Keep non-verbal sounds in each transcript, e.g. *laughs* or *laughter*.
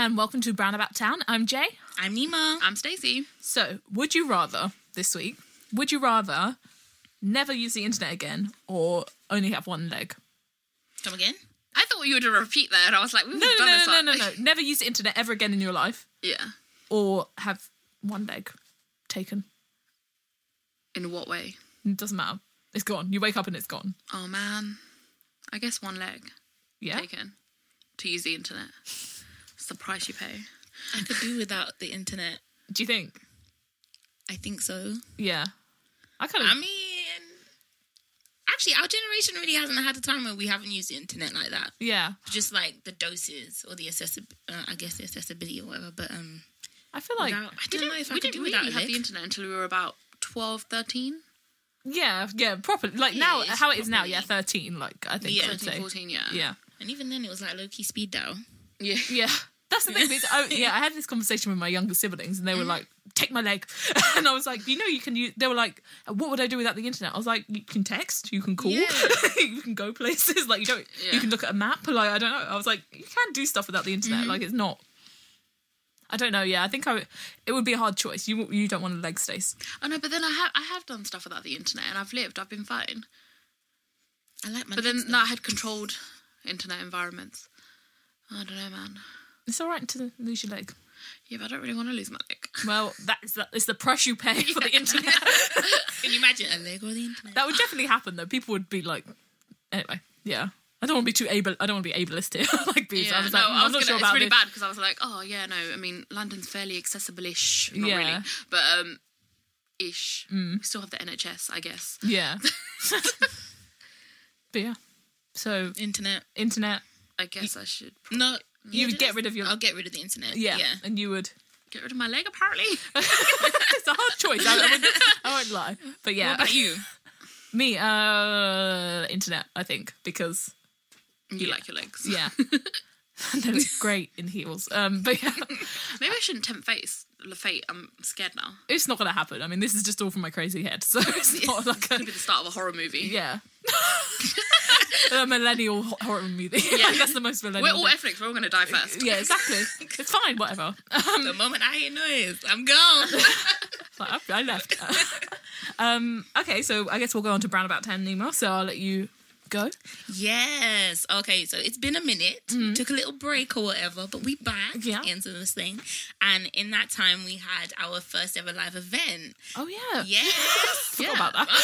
and welcome to Brown About Town. I'm Jay. I'm Nima. I'm Stacey. So, would you rather this week? Would you rather never use the internet again or only have one leg? Come again? I thought you would repeat that, and I was like, we've No, no, done no, this. no, like- no, no. *laughs* Never use the internet ever again in your life Yeah. or have one leg taken. In what way? It doesn't matter. It's gone. You wake up and it's gone. Oh man, I guess one leg Yeah. taken to use the internet. It's the price you pay. I could do without the internet. Do you think? I think so. Yeah. I kind of. I mean, actually, our generation really hasn't had a time where we haven't used the internet like that. yeah. Just like the doses or the accessibility, uh, I guess the accessibility or whatever. But um, I feel like. without, I don't know if I we could didn't do really without have the internet until we were about 12, 13, Yeah, yeah, proper. Like Yeah, now, how it is now, yeah, 13, like, I think. Yeah. 13, 14, yeah. Yeah. And even then, it was like low key speed dial. Yeah. Yeah. *laughs* That's the thing. because I, *laughs* yeah, I had this conversation with my younger siblings, and they were mm-hmm. like, "Take my leg," *laughs* and I was like, "You know, you can use." They were like, "What would I do without the internet?" I was like, "You can text, you can call, Yeah. *laughs* you can go places. Like you don't, you can look at a map. Like I don't know." I was like, "You can do stuff without the internet. Mm-hmm. Like it's not." I don't know. Yeah, I think I. would- It would be a hard choice. You you don't want a leg stace. Oh no, but then I have I have done stuff without the internet, and I've lived. I've been fine. I like my. But then legs, no, I had controlled internet environments. I don't know, man. It's all right to lose your leg. Yeah, but I don't really want to lose my leg. Well, that's the, it's the price you pay for the internet. *laughs* Can you imagine a leg or the internet? That would definitely happen though. People would be like, anyway, yeah. I don't want to be too able. I don't want to be ableist here. *laughs* like, because Yeah, I was no, like, I I'm was not gonna, sure it's really this. bad because I was like, oh yeah, no, I mean London's fairly accessible-ish, not Yeah. really, but um, ish. Mm. We still have the NHS, I guess. Yeah. *laughs* but yeah. So internet. internet, I guess I should No, you would get rid of your. I'll get rid of the internet. yeah, yeah. and you would. get rid of my leg. Apparently, *laughs* it's a hard choice. I, I, won't, I won't lie. But yeah, What about you? *laughs* me, uh, internet. I think because you like your legs. yeah, *laughs* they look great in heels. Um, but yeah, Maybe I shouldn't tempt fate. Fate. I'm scared now. it's not gonna happen. I mean, this is just all from my crazy head, so *laughs* it's not like a Could be the start of a horror movie. Yeah. *laughs* *laughs* a millennial horror movie. Yeah. that's the most millennial. We're all thing. ethnics. We're all going to die first. yeah, exactly. It's fine, whatever. Um, the moment I hear noise, I'm gone. like, I I left. um, okay, so I guess we'll go on to Brown About 10, Nima, so I'll let you go. yes. Okay. So it's been a minute. Took a little break or whatever, but we back Yeah. into this thing. And in that time, we had our first ever live event. Oh, yeah. Yes. *laughs* Forgot about that. *laughs*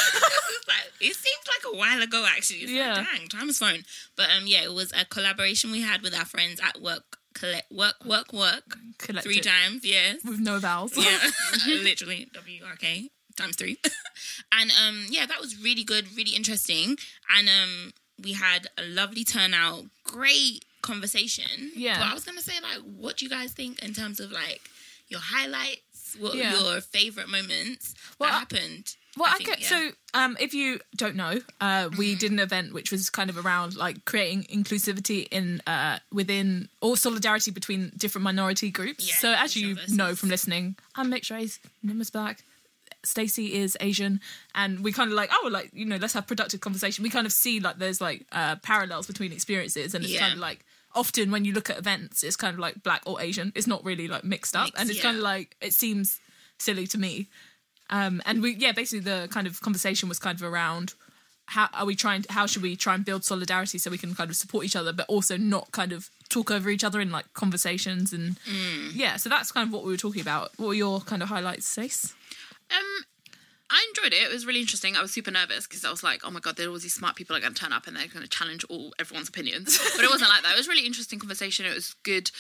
It seems like a while ago, actually. It's Yeah. Like, dang, time is flown. But um, yeah, it was a collaboration we had with our friends at work. Collect, work, work, work. Collect Three it. times. Yes. With no vowels. Yeah, *laughs* literally W R K times three. *laughs* and um, yeah, that was really good, really interesting, and um, we had a lovely turnout, great conversation. Yeah. but I was gonna say like, what do you guys think in terms of like your highlights? What Yeah. your favorite moments Well, that I- happened? Well, I think, get, yeah. so um, if you don't know, uh, we did an event which was kind of around like creating inclusivity in uh, within or solidarity between different minority groups. Yeah, so as you know from listening, I'm mixed race, Nima's black, Stacey is Asian, and we kind of like oh like you know let's have productive conversation. We kind of see like there's like uh, parallels between experiences, and it's Yeah. kind of like often when you look at events, it's kind of like black or Asian. It's not really like mixed up, Mixed, and it's yeah. kind of like it seems silly to me. Um, and we, yeah, basically the kind of conversation was kind of around how are we trying, how should we try and build solidarity so we can kind of support each other, but also not kind of talk over each other in like conversations and Mm. yeah. So that's kind of what we were talking about. What were your kind of highlights, Stace? Um, I enjoyed it. It was really interesting. I was super nervous because I was like, oh my god, there are all these smart people are going to turn up and they're going to challenge all everyone's opinions. *laughs* But it wasn't like that. It was really interesting conversation. It was good,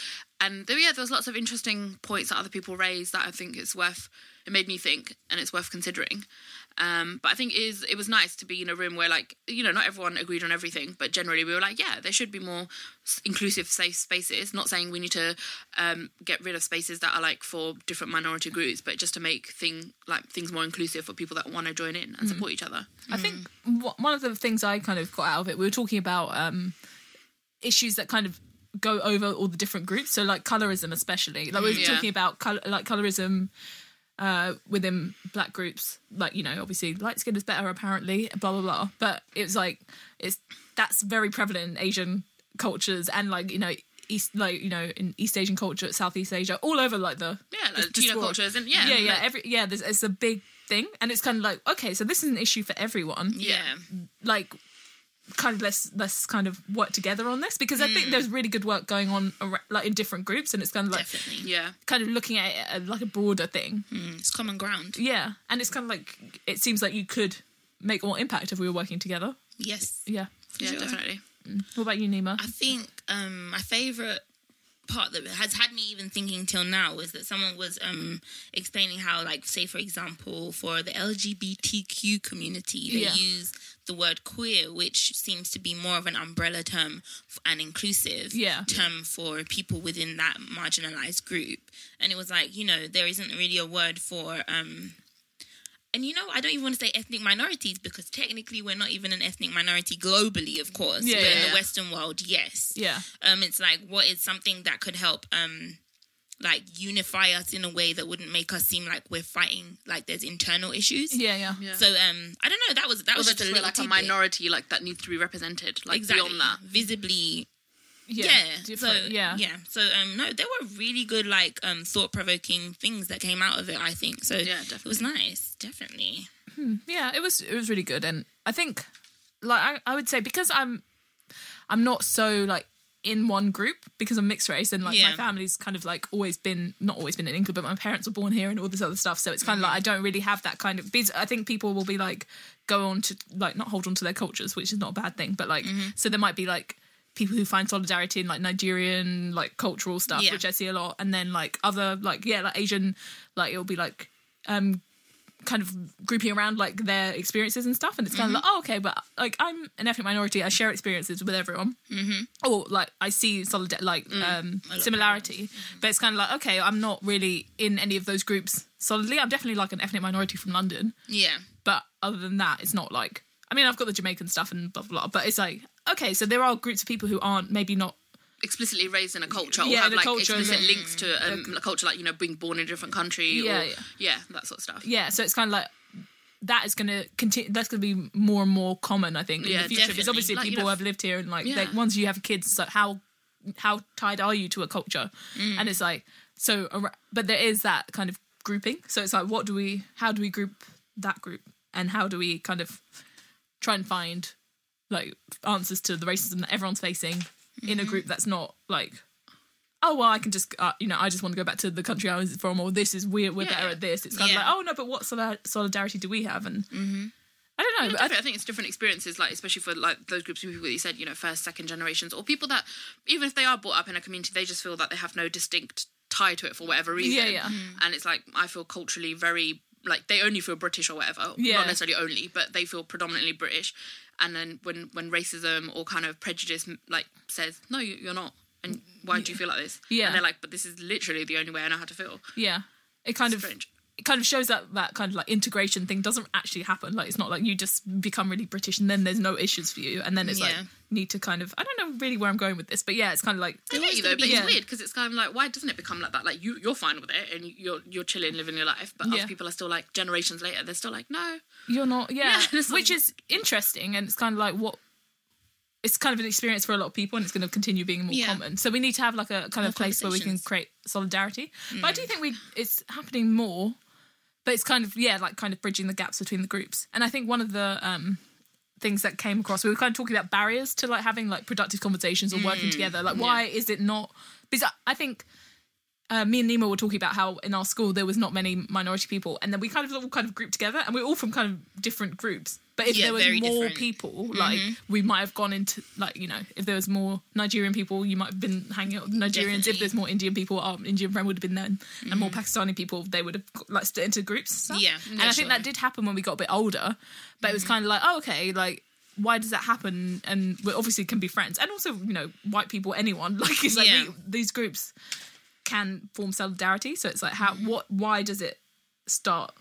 and there, yeah, there was lots of interesting points that other people raised that I think it's worth. It made me think, and it's worth considering. Um, but I think it is it was nice to be in a room where like you know not everyone agreed on everything, but generally we were like yeah there should be more inclusive safe spaces. Not saying we need to um, get rid of spaces that are like for different minority groups, but just to make thing like things more inclusive for people that want to join in and support each other. I think wh- one of the things I kind of got out of it, we were talking about um, issues that kind of go over all the different groups. So like colorism, especially. Like we were Yeah. talking about col- like colorism uh, within black groups. Like you know, obviously light skin is better apparently. Blah blah blah. But it was like it's that's very prevalent in Asian cultures and like you know East, like you know, in East Asian culture, Southeast Asia, all over like the Yeah, like Latino cultures and yeah, yeah, yeah, like- every yeah. There's it's a big thing, and it's kind of like okay, so this is an issue for everyone. Yeah. Like, kind of let's let's kind of work together on this because I Mm. think there's really good work going on ar- like in different groups, and it's kind of like Definitely. yeah. kind of looking at it as like a broader thing. Mm, it's common ground. Yeah, and it's kind of like it seems like you could make more impact if we were working together. Yes. Yeah. Yeah, sure. definitely. What about you, Nima? I think um, my favorite part that has had me even thinking till now is that someone was um, explaining how, like, say for example, for the LGBTQ community, they Yeah. use the word queer, which seems to be more of an umbrella term and inclusive Yeah. term for people within that marginalized group. And it was like, you know, there isn't really a word for. Um, and you know, I don't even want to say ethnic minorities because technically we're not even an ethnic minority globally, of course. Yeah, but in yeah. the Western world, yes Yeah. um it's like what is something that could help um like unify us in a way that wouldn't make us seem like we're fighting like there's internal issues Yeah, yeah. Yeah. so um i don't know that was that Or was just a little we're like a tidbit. minority like that needs to be represented. Like exactly beyond that. visibly Yeah. yeah, so yeah. yeah so um no there were really good like um thought-provoking things that came out of it i think so Yeah, it was nice definitely yeah it was it was really good and i think like I, I would say because i'm i'm not so like in one group because i'm mixed race and like my family's kind of like always been not always been in england but my parents were born here and all this other stuff. So it's kind of like i don't really have that kind of i think people will be like go on to like not hold on to their cultures which is not a bad thing but like so there might be like people who find solidarity in like nigerian like cultural stuff Yeah. which i see a lot. And then like other like yeah like asian like it'll be like um kind of grouping around like their experiences and stuff and it's kind of like oh okay but like i'm an ethnic minority i share experiences with everyone. Mm-hmm. or like i see solid like um lot of similarity. But it's kind of like okay i'm not really in any of those groups solidly. I'm definitely like an ethnic minority from london. Yeah. But other than that it's not like i mean i've got the jamaican stuff and blah blah, blah but it's like okay so there are groups of people who aren't maybe not explicitly raised in a culture or Yeah, have like culture, explicit yeah. links to um, a culture like you know being born in a different country Yeah, or yeah. yeah that sort of stuff yeah so it's kind of like that is going to continue that's going to be more and more common i think in the future because obviously Like, you people know, have lived here and like once you have kids so how how tied are you to a culture Mm. and it's like so but there is that kind of grouping so it's like what do we how do we group that group and how do we kind of try and find like answers to the racism that everyone's facing in a Mm-hmm. group that's not like oh well i can just uh, you know i just want to go back to the country i was from or this is we're, we're Yeah, better at this it's kind Yeah. of like oh no but what solid- solidarity do we have and Mm-hmm. i don't know I I think it's different experiences, like especially for like those groups of people that you said, you know, first, second generations, or people that even if they are brought up in a community, they just feel that they have no distinct tie to it for whatever reason. Yeah, yeah. And it's like I feel culturally very like they only feel British or whatever. Yeah. Not necessarily only, but they feel predominantly British. And then when when racism or kind of prejudice like says, no, you- you're not. And why do you feel like this? Yeah. And they're like, but this is literally the only way I know how to feel. yeah it kind of Strange. It kind of shows that that kind of like integration thing doesn't actually happen. Like it's not like you just become really british and then there's no issues for you and then it's like need to kind of i don't know really where i'm going with this but yeah it's kind of like I get you though, but be- it's weird because it's kind of like, why doesn't it become like that? Like you, you're fine with it, and you're you're chilling, living your life, but Yeah. other people are still like generations later, they're still like, no, you're not *laughs* yeah, Yeah, which like- is interesting and it's kind of like what it's kind of an experience for a lot of people and it's going to continue being more Yeah. common. So we need to have like a kind of place where we can create solidarity. But i do mm. think we it's happening more but it's kind of yeah like kind of bridging the gaps between the groups. And i think one of the um things that came across we were kind of talking about barriers to like having like productive conversations or working together. Like why is it not because I- i think uh, me and Nima were talking about how in our school there was not many minority people, and then we kind of all kind of grouped together, and we're all from kind of different groups. But if Yeah, there was more different. people, like we might have gone into like you know, if there was more Nigerian people, you might have been hanging out with Nigerians. If there's more Indian people, our Indian friend would have been there, and more Pakistani people, they would have like split into groups. And stuff. Yeah, and I think sure. that did happen when we got a bit older, but it was kind of like, oh, okay, like. Why does that happen? And we obviously can be friends, and also you know, white people, anyone. *laughs* Like it's like Yeah. we, these groups can form solidarity. So it's like how what why does it start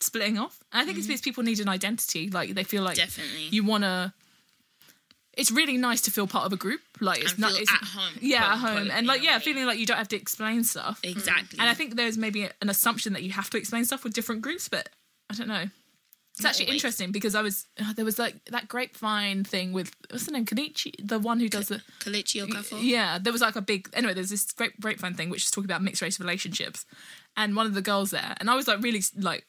splitting off? And I think it's because people need an identity. Like they feel like Definitely. you wanna it's really nice to feel part of a group. Like it's not it's, at home, Yeah, quote, at home. And like yeah, way. feeling like you don't have to explain stuff. exactly And I think there's maybe an assumption that you have to explain stuff with different groups, but I don't know. It's actually always. interesting because I was uh, there was like that grapevine thing with what's the name Kanichi, the one who does the Kelechi Okafor. yeah. There was like a big anyway. There's this grape, grapevine thing which is talking about mixed race relationships, and one of the girls there, and I was like really like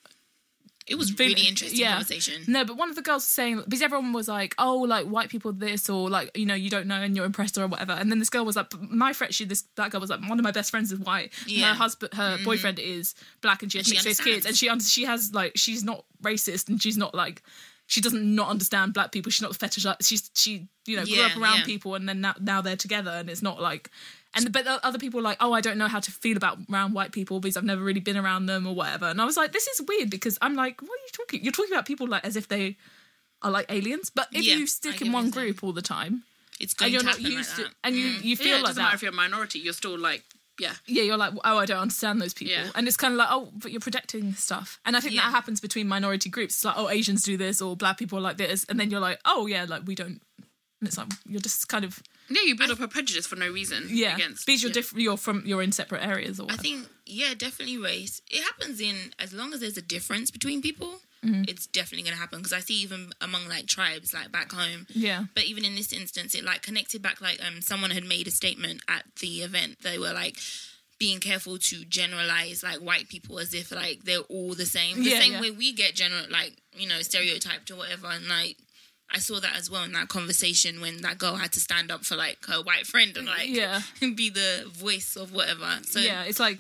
It was Really- interesting yeah. conversation. No, but one of the girls was saying because everyone was like, "Oh, like white people this or like you know you don't know and you're impressed or whatever." And then this girl was like, "My friend, she this that girl was like, one of my best friends is white. Yeah. Her husband, her mm-hmm. boyfriend is black, and she has And mixed race kids, and she she has like she's not racist and she's not like." She doesn't not understand black people. She's not fetishize. She's she you know grew Yeah, up around yeah. people and then now, now they're together and it's not like and but the other people were like oh I don't know how to feel about around white people because I've never really been around them or whatever and I was like this is weird because I'm like what are you talking you're talking about people like as if they are like aliens but if Yeah, you stick in one group all the time It's and you're not used like to and you you feel yeah, it like doesn't matter that if you're a minority. You're still like, yeah, yeah, you're like, oh, I don't understand those people. Yeah. And it's kind of like, oh, but you're protecting stuff. And I think Yeah. that happens between minority groups. It's like, oh, Asians do this or black people are like this. And then you're like, oh, yeah, like we don't. And it's like, you're just kind of, yeah. You build up a prejudice for no reason. yeah. against because you're yeah. different, you're from, you're in separate areas or I think, yeah, definitely race. It happens in as long as there's a difference between people, Mm-hmm. it's definitely going to happen. Because I see even among like tribes, like back home. yeah. But even in this instance, it like connected back. Like um, someone had made a statement at the event. They were like being careful to generalize like white people as if like they're all the same. The Yeah, same yeah. way we get general like you know stereotyped or whatever. And like I saw that as well in that conversation when that girl had to stand up for like her white friend and like Yeah. *laughs* be the voice of whatever. So yeah. It's like,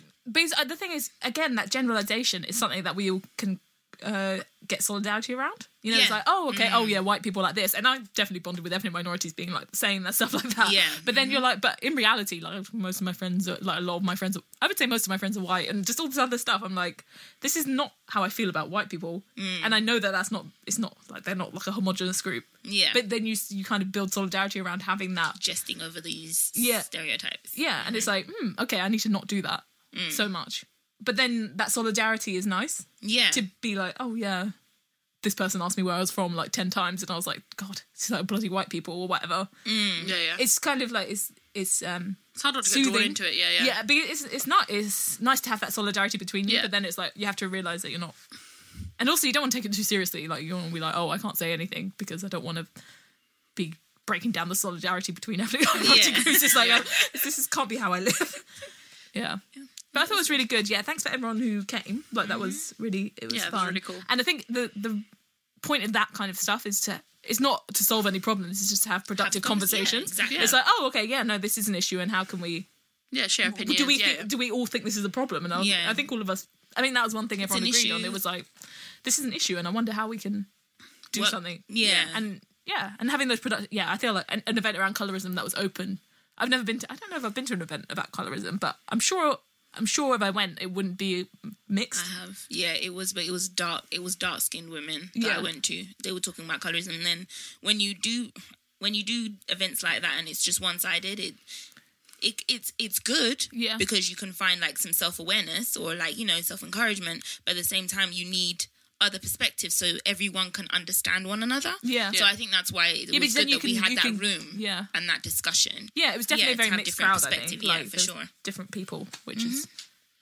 uh, the thing is, again, that generalization is something that we all can uh, get solidarity around. You know, it's like, oh, okay, oh mm. yeah, white people like this, and I definitely bonded with ethnic minorities being like saying that stuff *laughs* like that. Yeah. But then you're mm-hmm. like, but in reality, like most of my friends, are, like a lot of my friends, are, I would say most of my friends are white, and just all this other stuff. I'm like, this is not how I feel about white people, mm. and I know that that's not. It's not like they're not like a homogenous group. yeah. But then you you kind of build solidarity around having that jesting over these Yeah. stereotypes. yeah, and it's mm-hmm. like, hmm, okay, I need to not do that mm. so much. But then that solidarity is nice Yeah. to be like, oh yeah, this person asked me where I was from like ten times, and I was like, God, it's like bloody white people or whatever. yeah, yeah. It's kind of like it's it's um It's hard not to get drawn into it. Yeah, yeah. yeah, but it's it's not it's nice to have that solidarity between you, Yeah. but then it's like you have to realize that you're not. And also, you don't want to take it too seriously. Like you don't want to be like, oh, I can't say anything because I don't want to be breaking down the solidarity between minority *laughs* Yeah. It's like oh, *laughs* this is, can't be how I live. *laughs* yeah. But I thought it was really good. Yeah, thanks for everyone who came. Like that was mm-hmm. really it was Yeah, it was fun. really cool. And I think the the point of that kind of stuff is to it's not to solve any problems. It's just to have productive convers- yeah, conversations. exactly. It's like, oh, okay, yeah, no, this is an issue, and how can we Yeah, share opinions. do we yeah, think, do we all think this is a problem? And I, was, Yeah. I think all of us. I mean that was one thing everyone an agreed on. issue. It was like this is an issue, and I wonder how we can do Well, something. yeah. and yeah, and having those product. Yeah, I feel like an, an event around colorism that was open. I've never been to. I don't know if I've been to an event about colorism, but I'm sure. I'm sure if I went, it wouldn't be mixed. I have. Yeah, it was, but it was dark. It was dark skinned women that Yeah. I went to. They were talking about colorism. And then when you do, when you do events like that, and it's just one sided, it. It, it's it's good Yeah. because you can find like some self awareness or like you know self encouragement, but at the same time you need other perspectives so everyone can understand one another. Yeah. So Yeah. I think that's why it Yeah, was because then good you that we can- had you that can- room yeah. and that discussion. Yeah, it was definitely Yeah, a very mixed different crowd. I think. perspective, yeah, like, for sure. Different people, which is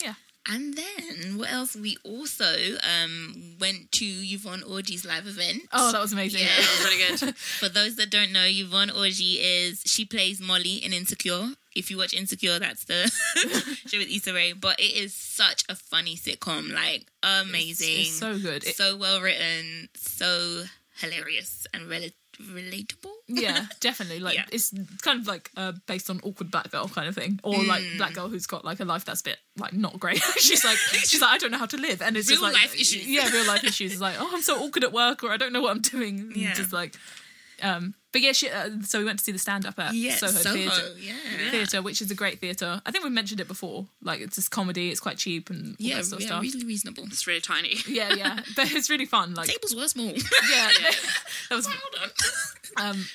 yeah. And then what else? We also um, went to Yvonne Orji's live event. Oh, that was amazing. Yeah. That was really good. *laughs* For those that don't know, Yvonne Orji is she plays Molly in Insecure. If you watch Insecure, that's the *laughs* show with Issa Rae. But it is such a funny sitcom, like amazing, It's so good. It- so well written, so hilarious and rel- relatable. yeah, *laughs* definitely. Like Yeah. it's kind of like uh, based on awkward black girl kind of thing, or like black girl who's got like a life that's a bit like not great. *laughs* she's like she's like I don't know how to live, and it's just like life issues. Yeah, real life issues. It's like oh I'm so awkward at work, or I don't know what I'm doing. Yeah. just like. Um, but yeah, she, uh, so we went to see the stand up at Yeah, Soho, Soho, Theatre. yeah. Theatre, which is a great theatre. I think we've mentioned it before. Like it's just comedy, it's quite cheap and all Yeah, that sort of yeah, stuff. really reasonable. It's really tiny. *laughs* Yeah, yeah, but it's really fun. Like Tables were small. yeah, *laughs* *laughs* that was. Hold on. Um,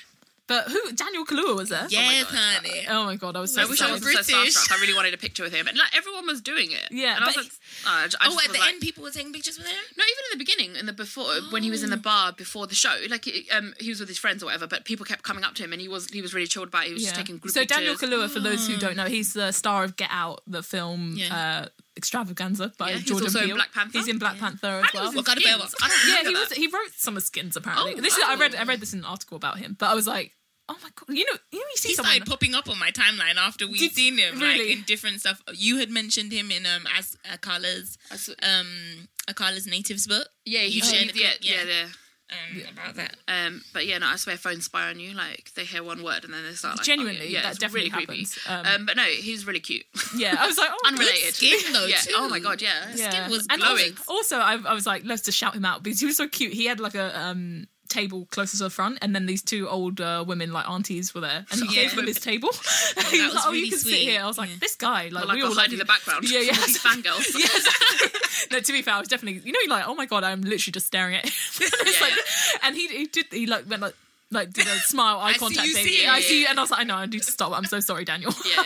but who? Daniel Kaluuya was there. yes, God. honey. Oh my god, I was so I wish I excited. was so British. starstruck. I really wanted a picture with him, and like everyone was doing it. Yeah, and I was like, oh, I, j- I Oh, just at the like- end, people were taking pictures with him. No, even in the beginning, in the before, when he was in the bar before the show, like he- um, he was with his friends or whatever, but people kept coming up to him, and he was he was really chilled about. it. He was just taking group so Daniel pictures. Kaluuya, for those who don't know, he's the star of Get Out, the film. Yeah. Uh, Extravaganza by Yeah, he's Jordan also Peele. Black Panther. He's in Black Panther as And he well. was in Wakanda Skins. Forever. I don't yeah, remember he was. He wrote some of Skins apparently. Oh, this is I read. oh. I read this in an article about him, but I was like, oh my god, you know, you know, you see He someone. started popping up on my timeline after we'd Did- seen him, really? like in different stuff. You had mentioned him in um as Akala's I saw- um Akala's natives book. Yeah, you you shared shared a yeah, yeah, yeah. yeah. Um, about that. Um, but yeah, no, I swear phones spy on you. Like they hear one word and then they start like Genuinely, oh, yeah, that definitely really creepy. happens. Um, Um, but no, he's really cute. yeah, I was like, *laughs* oh, Unrelated. skin, though, *laughs* yeah. too. Oh my god, yeah. His skin was and glowing. Also, also I, I was like, let's just shout him out because he was so cute. He had like a um, table closer to the front, and then these two old uh, women, like aunties, were there, and he Yeah. gave them his table. *laughs* *laughs* he that was like, "Oh, really you can sit here." I was like, Yeah. "This guy, like, Like we all hide in the background. *laughs* Yeah, yeah. These fangirls. yes. no, to be fair, I was definitely, you know, you're like, oh my god, I'm literally just staring at him. Yeah, like, and he, he did, he like went like. Like did a smile, eye contact you thing. I see, you, and I was like, I know, I need to stop. I'm so sorry, Daniel. Yeah.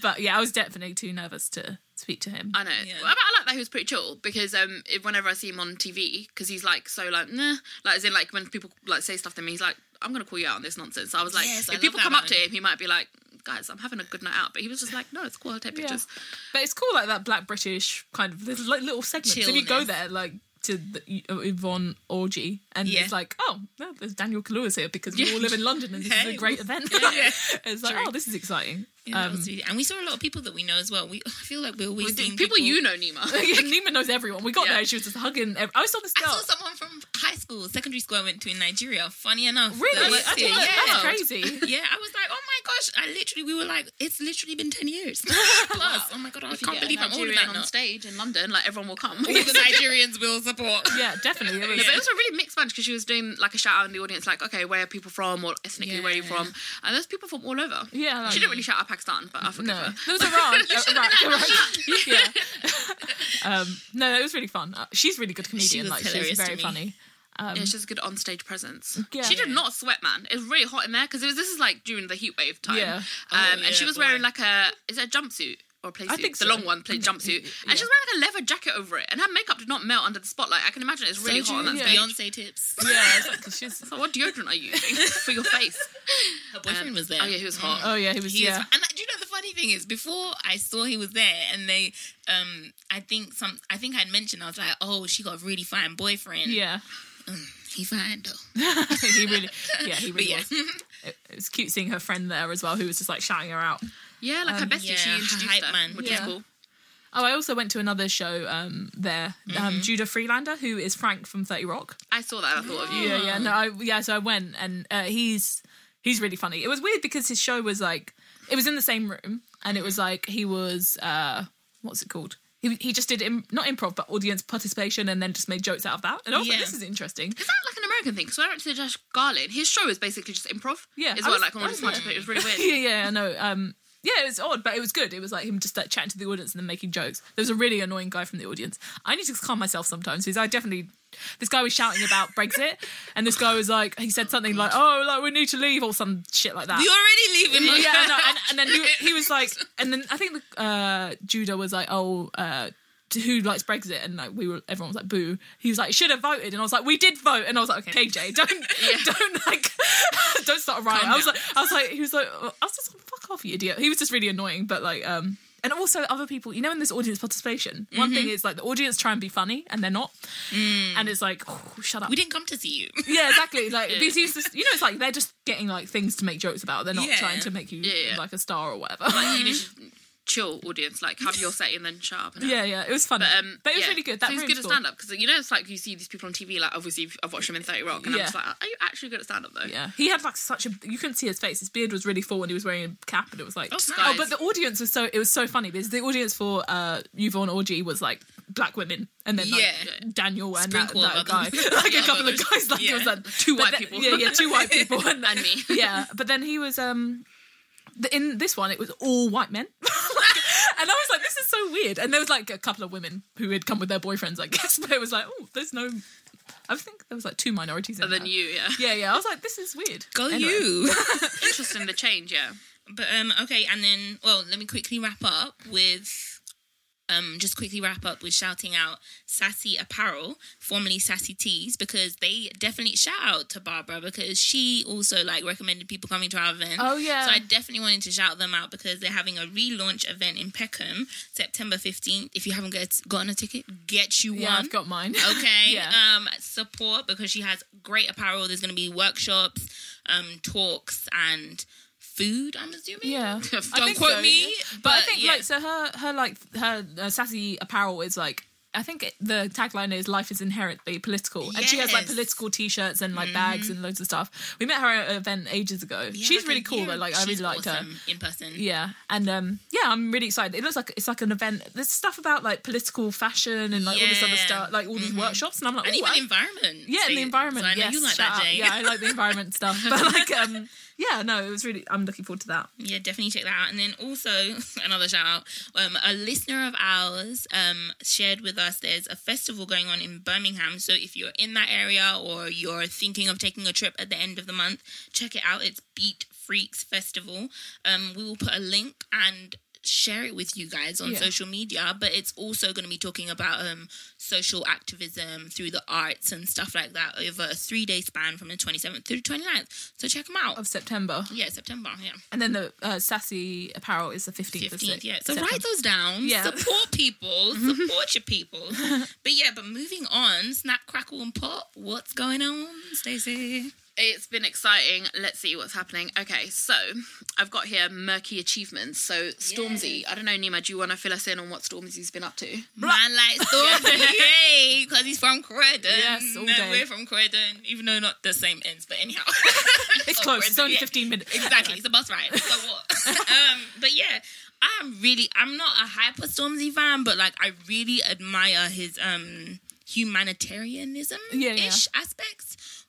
but yeah, I was definitely too nervous to speak to him. I know. Yeah. Well, but I like that he was pretty chill because um, if, whenever I see him on TV, because he's like so like nah, like as in like when people like say stuff to me, he's like, I'm gonna call you out on this nonsense. So I was like, Yes, if love people that come up to him. him, he might be like, guys, I'm having a good night out, but he was just like, no, it's cool. I'll take Yeah. pictures. But it's cool, like that Black British kind of there's like little segments. If you go there, like to the uh, Yvonne Orji, and Yeah. it's like, oh, well, there's Daniel Kaluuya's here because we Yeah. all live in London, and this is a great event. *laughs* Yeah. *laughs* it's like, True. oh, this is exciting. Yeah, Um, and we saw a lot of people that we know as well. We *laughs* I feel like we're always seeing People, you know, Nima. *laughs* *laughs* Nima knows everyone. We got Yeah. there, she was just hugging. Ev- I saw this I saw someone from high school, secondary school I went to in Nigeria. Funny enough, Really? that works I here. didn't know- yeah. That's crazy. Yeah, I was like, oh my gosh! I literally, we were like, it's literally been ten years plus. Oh my god, I If can't believe I'm older Nigerian than on that. stage in London, like everyone will come. All the Nigerians will support. Yeah, definitely. It was, No, but it was a really mixed bunch because she was doing like a shout out in the audience, like, okay, where are people from or ethnically where are you from? And there's people from all over. Yeah, like- she didn't really shout out Pakistan, but I forgive No, her. there was Iran. uh, Iraq, Iraq. yeah. um, no, it was really fun. Uh, she's a really good comedian. She was like she's hilarious to very me. funny. Um, Yeah, she has a good on-stage presence. Yeah. she did Yeah. not sweat, man. It was really hot in there because it was this is like during the heat wave time. Yeah. Um, Oh, and she was boy. wearing like a is it a jumpsuit or a play I think the so. long one, play jumpsuit. *laughs* Yeah. And she was wearing like a leather jacket over it, and her makeup did not melt under the spotlight. I can imagine it's really so hot on true. that yeah. Beyonce tips. *laughs* yeah, like- she's. So what deodorant are you using *laughs* for your face? Her boyfriend Um, was there. Oh yeah, he was hot. Oh yeah, he was. He yeah, and do you know the funny thing is, before I saw he was there, and they, um, I think some, I think I'd mentioned, I was like, oh, she got a really fine boyfriend. yeah. he fine though. he really, yeah, he really yeah. was. It, it was cute seeing her friend there as well, who was just like shouting her out. Yeah, like her Um, bestie, she yeah, introduced hype her, man. which Yeah. is cool. Oh, I also went to another show um, there. Um, Mm-hmm. Judah Friedlander, who is Frank from Thirty Rock. I saw that. I thought of you. Yeah, yeah, no, I, yeah. So I went, and uh, he's he's really funny. It was weird because his show was like it was in the same room, and it was like he was uh, what's it called? He he just did Im- not improv, but audience participation, and then just made jokes out of that. And I was like, Yeah. this is interesting. Is that like an American thing? So I went to Josh Garlin. His show is basically just improv. Yeah, as I well. was- like on I all was this much like- of it. It was really weird. *laughs* yeah, yeah, I know. Um, yeah, it was odd, but it was good. It was like him just like chatting to the audience and then making jokes. There was a really annoying guy from the audience. I need to calm myself sometimes because I definitely. This guy was shouting about Brexit, and this guy was like, he said something like, "Oh, like we need to leave" or some shit like that. You're already leaving? yeah, yeah, no, and, and then he, he was like, *laughs* and then I think uh, Judah was like, "Oh, uh, who likes Brexit?" And like we were, everyone was like, "Boo." He was like, "Should have voted," and I was like, "We did vote," and I was like, "Okay, KJ, don't, *laughs* *laughs* don't like, *laughs* don't start a riot." Calm I was down. like, I was like, he was like, I was just like, "Fuck off, you idiot." He was just really annoying, but like, um. And also other people, you know, in this audience participation, one Mm-hmm. thing is like the audience try and be funny and they're not, and it's like, oh, shut up. We didn't come to see you. Yeah, exactly. Like he's just, you know, it's like they're just getting like things to make jokes about. They're not Yeah. trying to make you Yeah, yeah. like a star or whatever. Like you need to chill audience, like have your say and then shut up. Yeah, yeah, it was fun. But, But, um, it was yeah. really good. That so room's good at stand up because you know it's like you see these people on TV. Like obviously I've watched them in Thirty Rock, and Yeah. I'm just like, are you actually good at stand up though? Yeah, he had like such a. You couldn't see his face. His beard was really full, and he was wearing a cap, and it was like. Oh, Oh, but the audience was so. It was so funny because the audience for uh Yvonne Orji was like black women, and then like Yeah. Daniel and that, Sprinkle that of guy, *laughs* like a Yeah, couple of guys. Like it was like Two white then- people. Yeah, yeah, two white people, *laughs* and, And me. yeah, but then he was um. In this one, it was all white men, *laughs* and I was like, "This is so weird." And there was like a couple of women who had come with their boyfriends, I guess. *laughs* But it was like, "Oh, there's no." I think there was like two minorities. In Other there. than you, yeah. Yeah, yeah. I was like, this is weird. Go Anyway. you. *laughs* Interesting the change, yeah. But um, okay, and then well, let me quickly wrap up with um, just quickly wrap up with shouting out Sassy Apparel, formerly Sassy Tees, because they definitely shout out to Barbara because she also like recommended people coming to our event. Oh, yeah. So I definitely wanted to shout them out because they're having a relaunch event in Peckham, September fifteenth. If you haven't get, gotten a ticket, get you Yeah, one. I've got mine. *laughs* Okay. Yeah. Um, support because she has great apparel. There's going to be workshops, um, talks, and food. I'm assuming. Yeah, *laughs* Don't quote so, me, yeah. but, But, I think yeah. like so her her like her uh, sassy apparel is like. I think the tagline is "Life is inherently political," and she has like Mm-hmm. political T-shirts and like bags and loads of stuff. We met her at an event ages ago. Yeah, She's really cool year- though. Like I really she's liked her. in person. Yeah, and um, yeah, I'm really excited. It looks like it's like an event. There's stuff about like political fashion and like all this other Mm-hmm. stuff, like all these workshops, and I'm like, And "Ooh, even I- environment. yeah, and the environment. So I know yes, you like that. Jay. Yeah, I like the environment stuff. But like, um, *laughs* yeah, no, it was really. I'm looking forward to that. Yeah, definitely check that out. And then also *laughs* another shout out. Um, a listener of ours um shared with us there's a festival going on in Birmingham. So if you're in that area or you're thinking of taking a trip at the end of the month, check it out. It's Beatfreeks Festival. Um, we will put a link and share it with you guys on Yeah. social media but it's also going to be talking about um social activism through the arts and stuff like that over a three day span from the 27th through the 29th so check them out Of September, yeah september yeah and then the uh, sassy apparel is the 15th. 15th, Sep- yeah. So September. write those down. Yeah. Support people. *laughs* Support your people. *laughs* But yeah, but moving on, snap, crackle, and pop. What's going on, Stacey? It's been exciting. Let's see what's happening. Okay, so I've got here Merky achievements. So Stormzy, I don't know, Nima, do you want to fill us in on what Stormzy's been up to? Man like *laughs* Stormzy, hey, because he's from Croydon. Yes, all And day. We're from Croydon, even though not the same ends, but anyhow. *laughs* It's close. It's only 15 minutes. Exactly, it's a bus ride. So *laughs* what? um, but yeah, I'm really, I'm not a hyper Stormzy fan, but like I really admire his um humanitarianism Yeah, yeah. ish aspects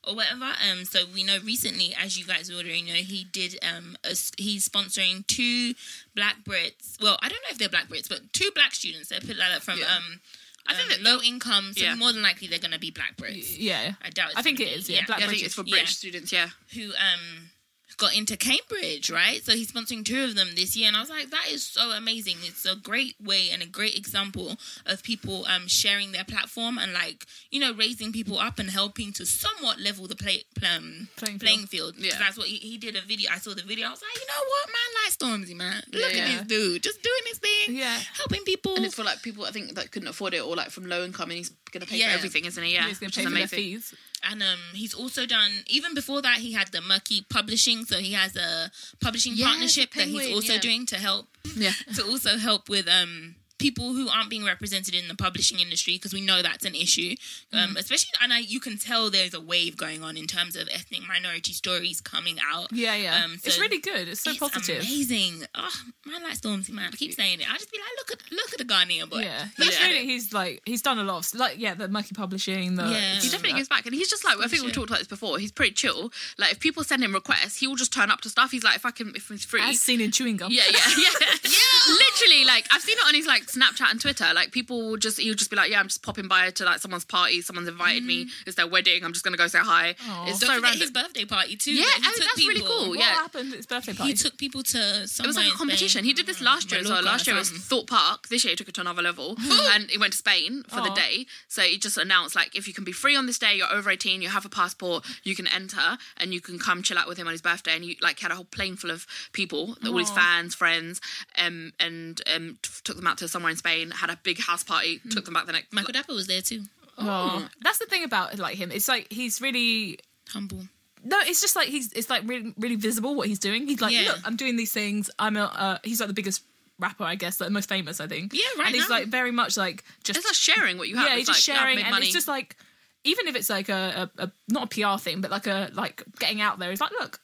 or whatever. Um, so we know recently, as you guys already know, he did um, a, he's sponsoring two black Brits. Well, I don't know if they're black Brits, but two black students. They put that from Yeah. um. I think um, that- low income, so Yeah. more than likely they're gonna be black Brits. Yeah. I doubt. It's I think it be- is, yeah, black Yeah, I British- think it's for. British students, yeah. who um got into Cambridge, right? So he's sponsoring two of them this year, and I was like, that is so amazing. It's a great way and a great example of people um sharing their platform and like you know raising people up and helping to somewhat level the play, um, Playing playing, field. field. 'Cause Yeah. that's what he, he did a video. I saw the video. I was like, you know what, man, like Stormzy, man. Look Yeah. at this dude, just doing his thing, Yeah. helping people. And it's for like people I think that couldn't afford it or like from low income and he's gonna pay Yeah. for everything, isn't he? Yeah. He's gonna pay for their fees. And um, he's also done even before that. He had the Merky Publishing, so he has a publishing Yes, partnership that he's also yeah. doing to help Yeah. *laughs* to also help with um people who aren't being represented in the publishing industry because we know that's an issue um Mm. especially and I, you can tell there's a wave going on in terms of ethnic minority stories coming out Yeah, yeah. Um, it's really good. It's so it's positive. amazing oh man like Stormzy man I keep saying it I just be like look at look at the Ghanaian boy Yeah, Look he's really he's like he's done a lot of like yeah the Merky Publishing the Yeah. He definitely gives back, and he's just like I think we've talked about this before. He's pretty chill. Like if people send him requests, he will just turn up to stuff. He's like, if I can, if it's free, as seen in chewing gum. Yeah, yeah, yeah, *laughs* yeah. Literally, like I've seen it on his like Snapchat and Twitter. Like people will just he'll just be like, yeah, I'm just popping by to like someone's party. Someone's invited me. It's their wedding. I'm just gonna go say hi. Aw. It's don't so random. his birthday party too Yeah, oh, that's really cool. What yeah. happened at his birthday party? he took people to It was like a competition. Spain. He did this last year as well. Last year was. Thorpe Park. This year he took it to another level, *gasps* and he went to Spain for the day. So he just announced like, if you can be free on this day, you're over 18, you have a passport, you can enter, and you can come chill out with him on his birthday. And he like had a whole plane full of people, all his fans, friends, um, and um, took them out to somewhere in Spain. Had a big house party. Took them back the next. Michael Dapaah was there too Oh, that's the thing about like him. It's like he's really humble no. It's just like he's it's like really really visible what he's doing. He's like, Yeah. look, I'm doing these things. I'm a uh, he's like the biggest rapper, I guess, like most famous, I think. Yeah, right And he's now. like very much like just It's like sharing what you have. yeah, It's he's just like, yeah, I've sharing, made and money. it's just like even if it's like a, a, a not a PR thing, but like a like getting out there. It's like look.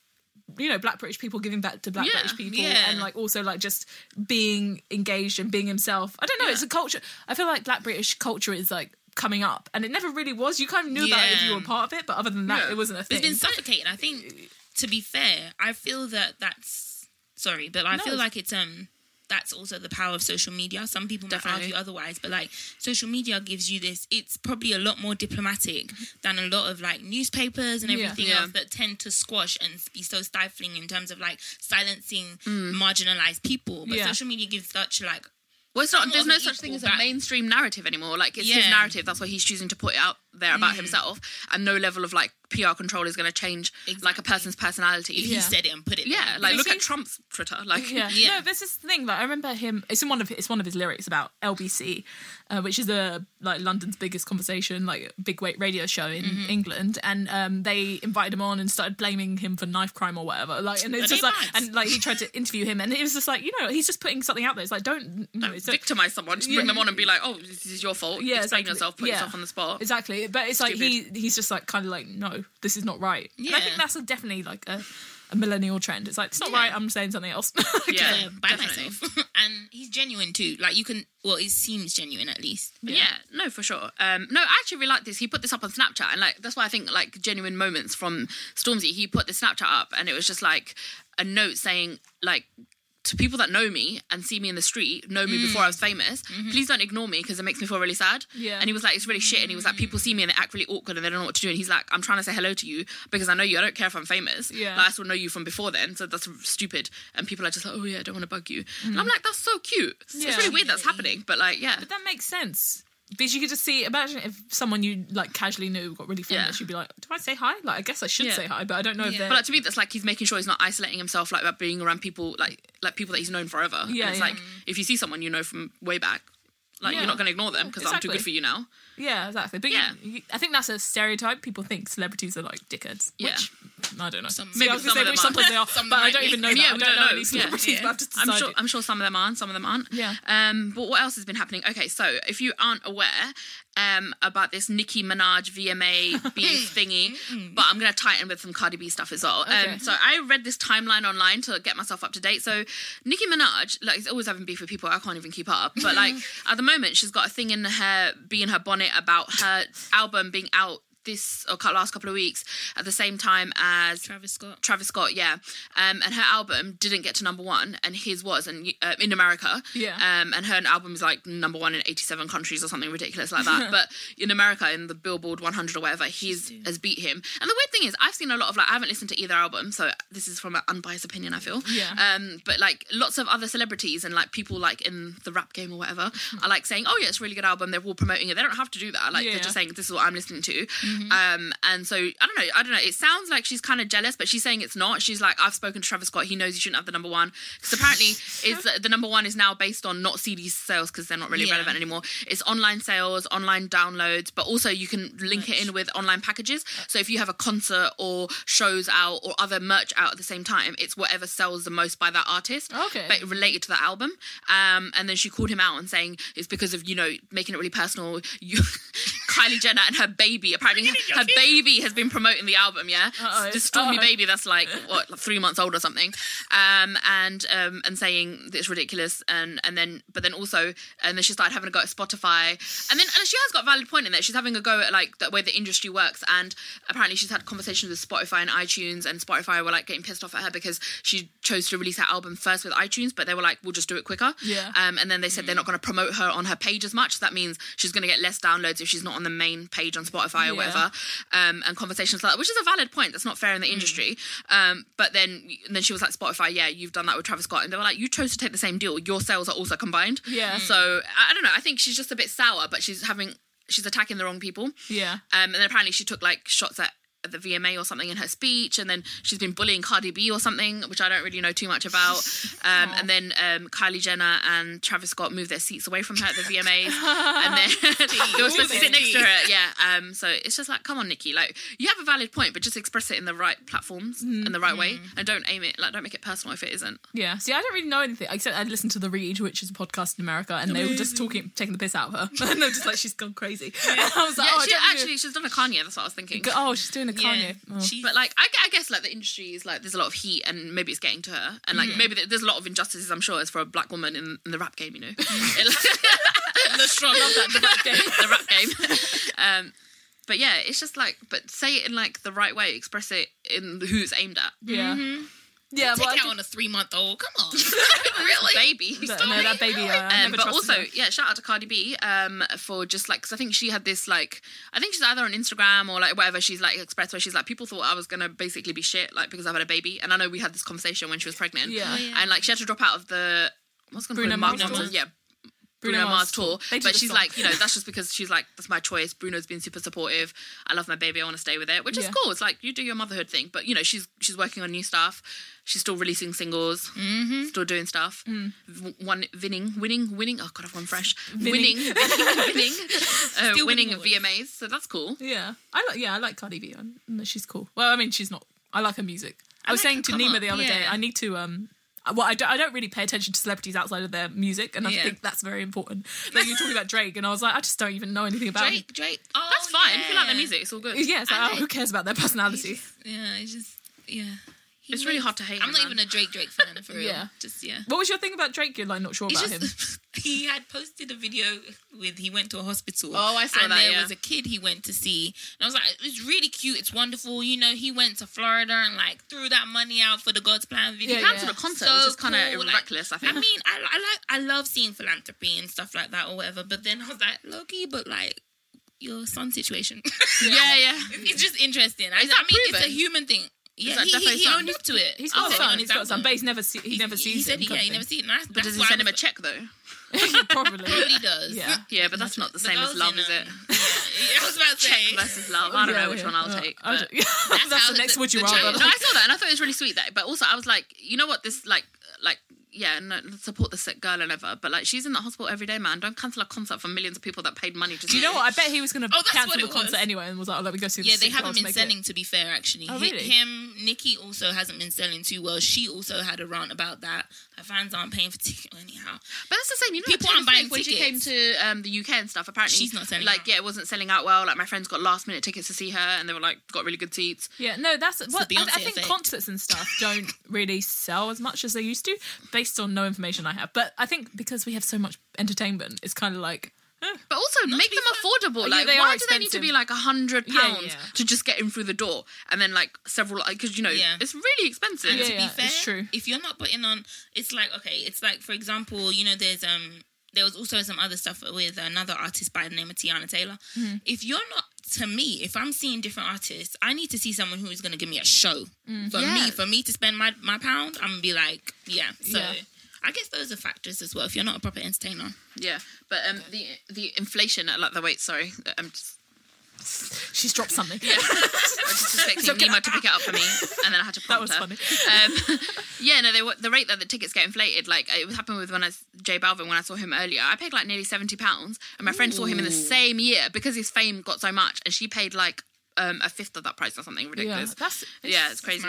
You know, black British people giving back to black Yeah, British people, yeah. and like also like just being engaged and being himself. I don't know. Yeah. It's a culture. I feel like black British culture is like coming up, and it never really was. You kind of knew about it if you were part of it, but other than that, it wasn't a thing. It's been suffocating. I think, to be fair, I feel that that's sorry, but I No, feel like it's um that's also the power of social media. Some people might Definitely. argue otherwise, but like social media gives you this. It's probably a lot more diplomatic than a lot of like newspapers and everything Yeah. else that tend to squash and be so stifling in terms of like silencing Mm. marginalized people. But Yeah. social media gives such like Well, it's not. There's no such thing as a back- mainstream narrative anymore. Like it's his narrative. That's why he's choosing to put it out there about himself, and no level of like PR control is going to change like a person's personality. If he Yeah. said it and put it. Yeah, there. like Because look at Trump's Twitter. Like Yeah. Yeah. No, there's this thing that I remember him. It's in one of it's one of his lyrics about LBC, uh, which is a like London's biggest conversation, like big weight radio show in Mm-hmm. England, and um, they invited him on and started blaming him for knife crime or whatever. Like, and it's just like, mad? and like he tried to interview him, and it was just like, you know, he's just putting something out there. It's like, don't, no, it's victimize someone. Just bring them on and be like, "Oh, this is your fault." Yeah, Explain exactly. yourself. Put Yeah. yourself on the spot. Exactly, but it's like he he's just like kind of like no, this is not right. And I think Yeah. that's a, definitely like a, a millennial trend. It's like it's not Yeah. right. I'm saying something else. *laughs* Yeah, Yeah, by definitely. myself. and he's genuine too. Like you can. Well, it seems genuine at least. Yeah. no, for sure. Um, no, I actually really like this. He put this up on Snapchat, and like that's why I think like genuine moments from Stormzy. He put the Snapchat up, and it was just like a note saying like. To people that know me and see me in the street, know me mm. before I was famous, mm-hmm. please don't ignore me because it makes me feel really sad. Yeah. And he was like, it's really shit. And he was like, people see me and they act really awkward and they don't know what to do. And he's like, I'm trying to say hello to you because I know you. I don't care if I'm famous. Yeah. Like, I still know you from before then. So that's stupid. And people are just like, oh yeah, I don't want to bug you. And I'm mm. like, that's so cute. Yeah. It's really weird that's happening. But like, yeah. But that makes sense. Because you could just see, imagine if someone you like casually knew got really famous, you'd be like, "Do I say hi?" Like, I guess I should say hi, but I don't know if they're. But like to me, that's like he's making sure he's not isolating himself like by being around people like like people that he's known forever. Yeah, and it's like if you see someone you know from way back, like you're not going to ignore them because I'm too good for you now. Yeah, exactly. But Yeah. yeah, I think that's a stereotype. People think celebrities are like dickheads. Yeah. Which I don't know. Some- maybe I was some of say which them are. sometimes they are, Some but I don't even know. Yeah, that. I don't don't know know. any Yeah. celebrities. Yeah. But I've just I'm sure I'm sure some of them aren't, some of them aren't. Yeah. Um, but what else has been happening? Okay, so if you aren't aware um about this Nicki Minaj VMA *laughs* beef thingy, but I'm gonna tighten with some Cardi B stuff as well. Okay. Um, so I read this timeline online to get myself up to date. So Nicki Minaj, like, is always having beef with people. I can't even keep up. But like *laughs* at the moment, she's got a thing in her be in her bonnet about her album being out this or last couple of weeks at the same time as Travis Scott. Travis Scott, yeah, um, and her album didn't get to number one, and his was, and uh, in America, Yeah. um, and her album is like number one in eighty-seven countries or something ridiculous like that. *laughs* but in America, in the Billboard 100 or whatever, he's has beat him. And the weird thing is, I've seen a lot of like I haven't listened to either album, so this is from an unbiased opinion. I feel, Yeah. Um, but like lots of other celebrities and like people like in the rap game or whatever are like saying, oh yeah, it's a really good album. They're all promoting it. They don't have to do that. Like Yeah. they're just saying this is what I'm listening to. Um, and so I don't know. I don't know. It sounds like she's kind of jealous, but she's saying it's not. She's like, I've spoken to Travis Scott. He knows you shouldn't have the number one because apparently *laughs* is the number one is now based on not CD sales because they're not really Yeah. relevant anymore. It's online sales, online downloads, but also you can link it in with online packages. So if you have a concert or shows out or other merch out at the same time, it's whatever sells the most by that artist. Okay. But related to that album. Um, and then she called him out and saying it's because of you know making it really personal. You, *laughs* Kylie Jenner and her baby apparently her baby has been promoting the album. Yeah, Uh-oh. the Stormi baby that's like what like three months old or something. Um, and um, and saying it's ridiculous. And and then but then also and then she started having a go at Spotify. And then and she has got a valid point in that she's having a go at like the way the industry works. And apparently she's had conversations with Spotify and iTunes, and Spotify were like getting pissed off at her because she chose to release her album first with iTunes, but they were like, we'll just do it quicker. Yeah. Um, and then they said they're not going to promote her on her page as much. So that means she's going to get less downloads if she's not on the main page on Spotify or Yeah. Whatever. Um, and conversations like that, which is a valid point. That's not fair in the industry. Um, but then and then she was like, Spotify, yeah, you've done that with Travis Scott, and they were like, you chose to take the same deal. Your sales are also combined. Yeah. So I, I don't know. I think she's just a bit sour, but she's having she's attacking the wrong people. Yeah. Um, and then apparently she took like shots at, at the VMA or something in her speech, and then she's been bullying Cardi B or something, which I don't really know too much about. *laughs* Um, and then um, Kylie Jenner and Travis Scott moved their seats away from her at the VMAs, and then they were supposed to sit next to her. Yeah. Um, so it's just like, come on, Nicki, like you have a valid point, but just express it in the right platforms in the right way, and don't aim it like don't make it personal if it isn't. Yeah. See, I don't really know anything except I'd listened to the Read, which is a podcast in America, and they were just talking, taking the piss out of her, *laughs* and they were just like, "She's gone crazy." And *laughs* I was like, Yeah, "Oh, she actually she's done a Kanye. That's what I was thinking. Oh, she's doing a Kanye. Oh. But like, I, I guess like the industry is like there's a lot of heat, and maybe it's getting to her, and like maybe there's a lot of injustices. I'm sure as for a black woman in, in the rap game, you know, *laughs* *laughs* the strong love that. the rap game, *laughs* the rap game. Um, but yeah, it's just like, but say it in like the right way, express it in who it's aimed at. yeah. Yeah. Take well, out on a three month old. Come on. *laughs* *laughs* really, baby. But, no, that baby. Uh, Um, but also, her. yeah, shout out to Cardi B um, for just like, because I think she had this like, I think she's either on Instagram or like whatever she's like expressed where she's like, people thought I was gonna basically be shit like because I've had a baby, and I know we had this conversation when she was pregnant, Yeah. Yeah. and like she had to drop out of the what's it Bruno Mars yeah, Bruno, Bruno Mars tour. tour. They did But she's song. like, you know, that's *laughs* just because she's like, that's my choice. Bruno's been super supportive. I love my baby. I want to stay with it, which is cool. It's like you do your motherhood thing, but you know, she's she's working on new stuff. She's still releasing singles, Mm-hmm. still doing stuff. Mm. One winning, winning, winning. Oh god, I've gone fresh. Winning. Winning, *laughs* uh, winning winning. VMAs. So that's cool. Yeah, I like. Yeah, I like Cardi B. I she's cool. Well, I mean, she's not. I like her music. I, was like saying to Nima the other day. I need to. um well, I don't, I don't really pay attention to celebrities outside of their music, and I Yeah. think that's very important. Like you were talking about Drake, and I was like, I just don't even know anything about him. Drake, Drake. Oh, That's fine. If you like their yeah. music, it's all good. Yeah, it's like, oh, like- who cares about their personality? Yeah, it's just yeah. He It's really hard to hate I'm him, not man. even a Drake Drake fan for *laughs* real. Yeah. Just yeah. What was your thing about Drake? You're like not sure It's about him. *laughs* he had posted a video with he went to a hospital. Oh, I saw and that, there yeah. was a kid he went to see, and I was like, it's really cute. It's wonderful. You know, he went to Florida and like threw that money out for the God's Plan video. Yeah, He cancelled a concert, which is kind of cool. Like, reckless. I think. I mean, I, I like I love seeing philanthropy and stuff like that or whatever. But then I was like, Loki, but like your son situation. *laughs* yeah, yeah. it's just interesting. I, Is that I mean, it's a human thing. Yeah, that he, definitely he, he owned up to it. He's oh, He got a said it son. on He's got a son, but he's never see, he never sees He said, him. he, yeah, he never seen it. Nice. But does he send him a check though? *laughs* *laughs* Probably. Probably does. Yeah. Yeah, but that's not the The same as love, is it? Yeah, *laughs* I was about to say. Versus love. I don't Yeah, know which yeah. one I'll take. I but- don't- That's, how the the- next would you the rather. No, I saw that and I thought it was really sweet. That, but also I was like, you know what? This like, like, yeah, no, support the sick girl and ever. But like, she's in the hospital every day, man. Don't cancel a concert for millions of people that paid money to. Do you know what? I bet he was going *laughs* to Oh, cancel the concert was. anyway and was like, oh, let me go see the Yeah, they haven't been it. selling. To be fair, actually, Oh, really? him, Nicki also hasn't been selling too well. She also had a rant about that. Her fans aren't paying for tickets *laughs* anyhow. But that's the same. You know, People aren't buying when she came to um, the UK and stuff. Apparently, She's not selling Like, out. yeah, it wasn't selling out well. Like, my friends got last minute tickets to see her, and they were like, got really good seats. Yeah, no, that's what the I, I think. effect. Concerts and stuff don't really sell as much as they used to, based on no information I have. But I think because we have so much entertainment, it's kind of like eh, But also make be them affordable. Yeah, Like, they why are do they need to expensive. be like a hundred Yeah, pounds yeah. to just get in through the door, and then like several? Because you know, Yeah. it's really expensive. And Yeah, to yeah, be fair, it's true. if you're not putting on, it's like okay, it's like for example, you know, there's um, there was also some other stuff with another artist by the name of Teyana Taylor. Mm-hmm. If you're not, to me, if I'm seeing different artists, I need to see someone who is going to give me a show. Mm. For Yeah. me, for me to spend my my pound, I'm gonna be like, yeah. So. Yeah. I guess those are factors as well. If you're not a proper entertainer, Yeah, but um, the the inflation, uh, like the wait, sorry, I'm just, she's dropped something. Yeah. *laughs* I was just expecting Nima to pick it up for me, and then I had to *laughs* That prompt was her. funny. Um, *laughs* yeah, no, they the rate that the tickets get inflated, like it was happened with when I J Balvin when I saw him earlier. I paid like nearly seventy pounds, and my friend saw him in the same year because his fame got so much, and she paid like um, a fifth of that price or something ridiculous. Yeah, that's Yeah, it's crazy.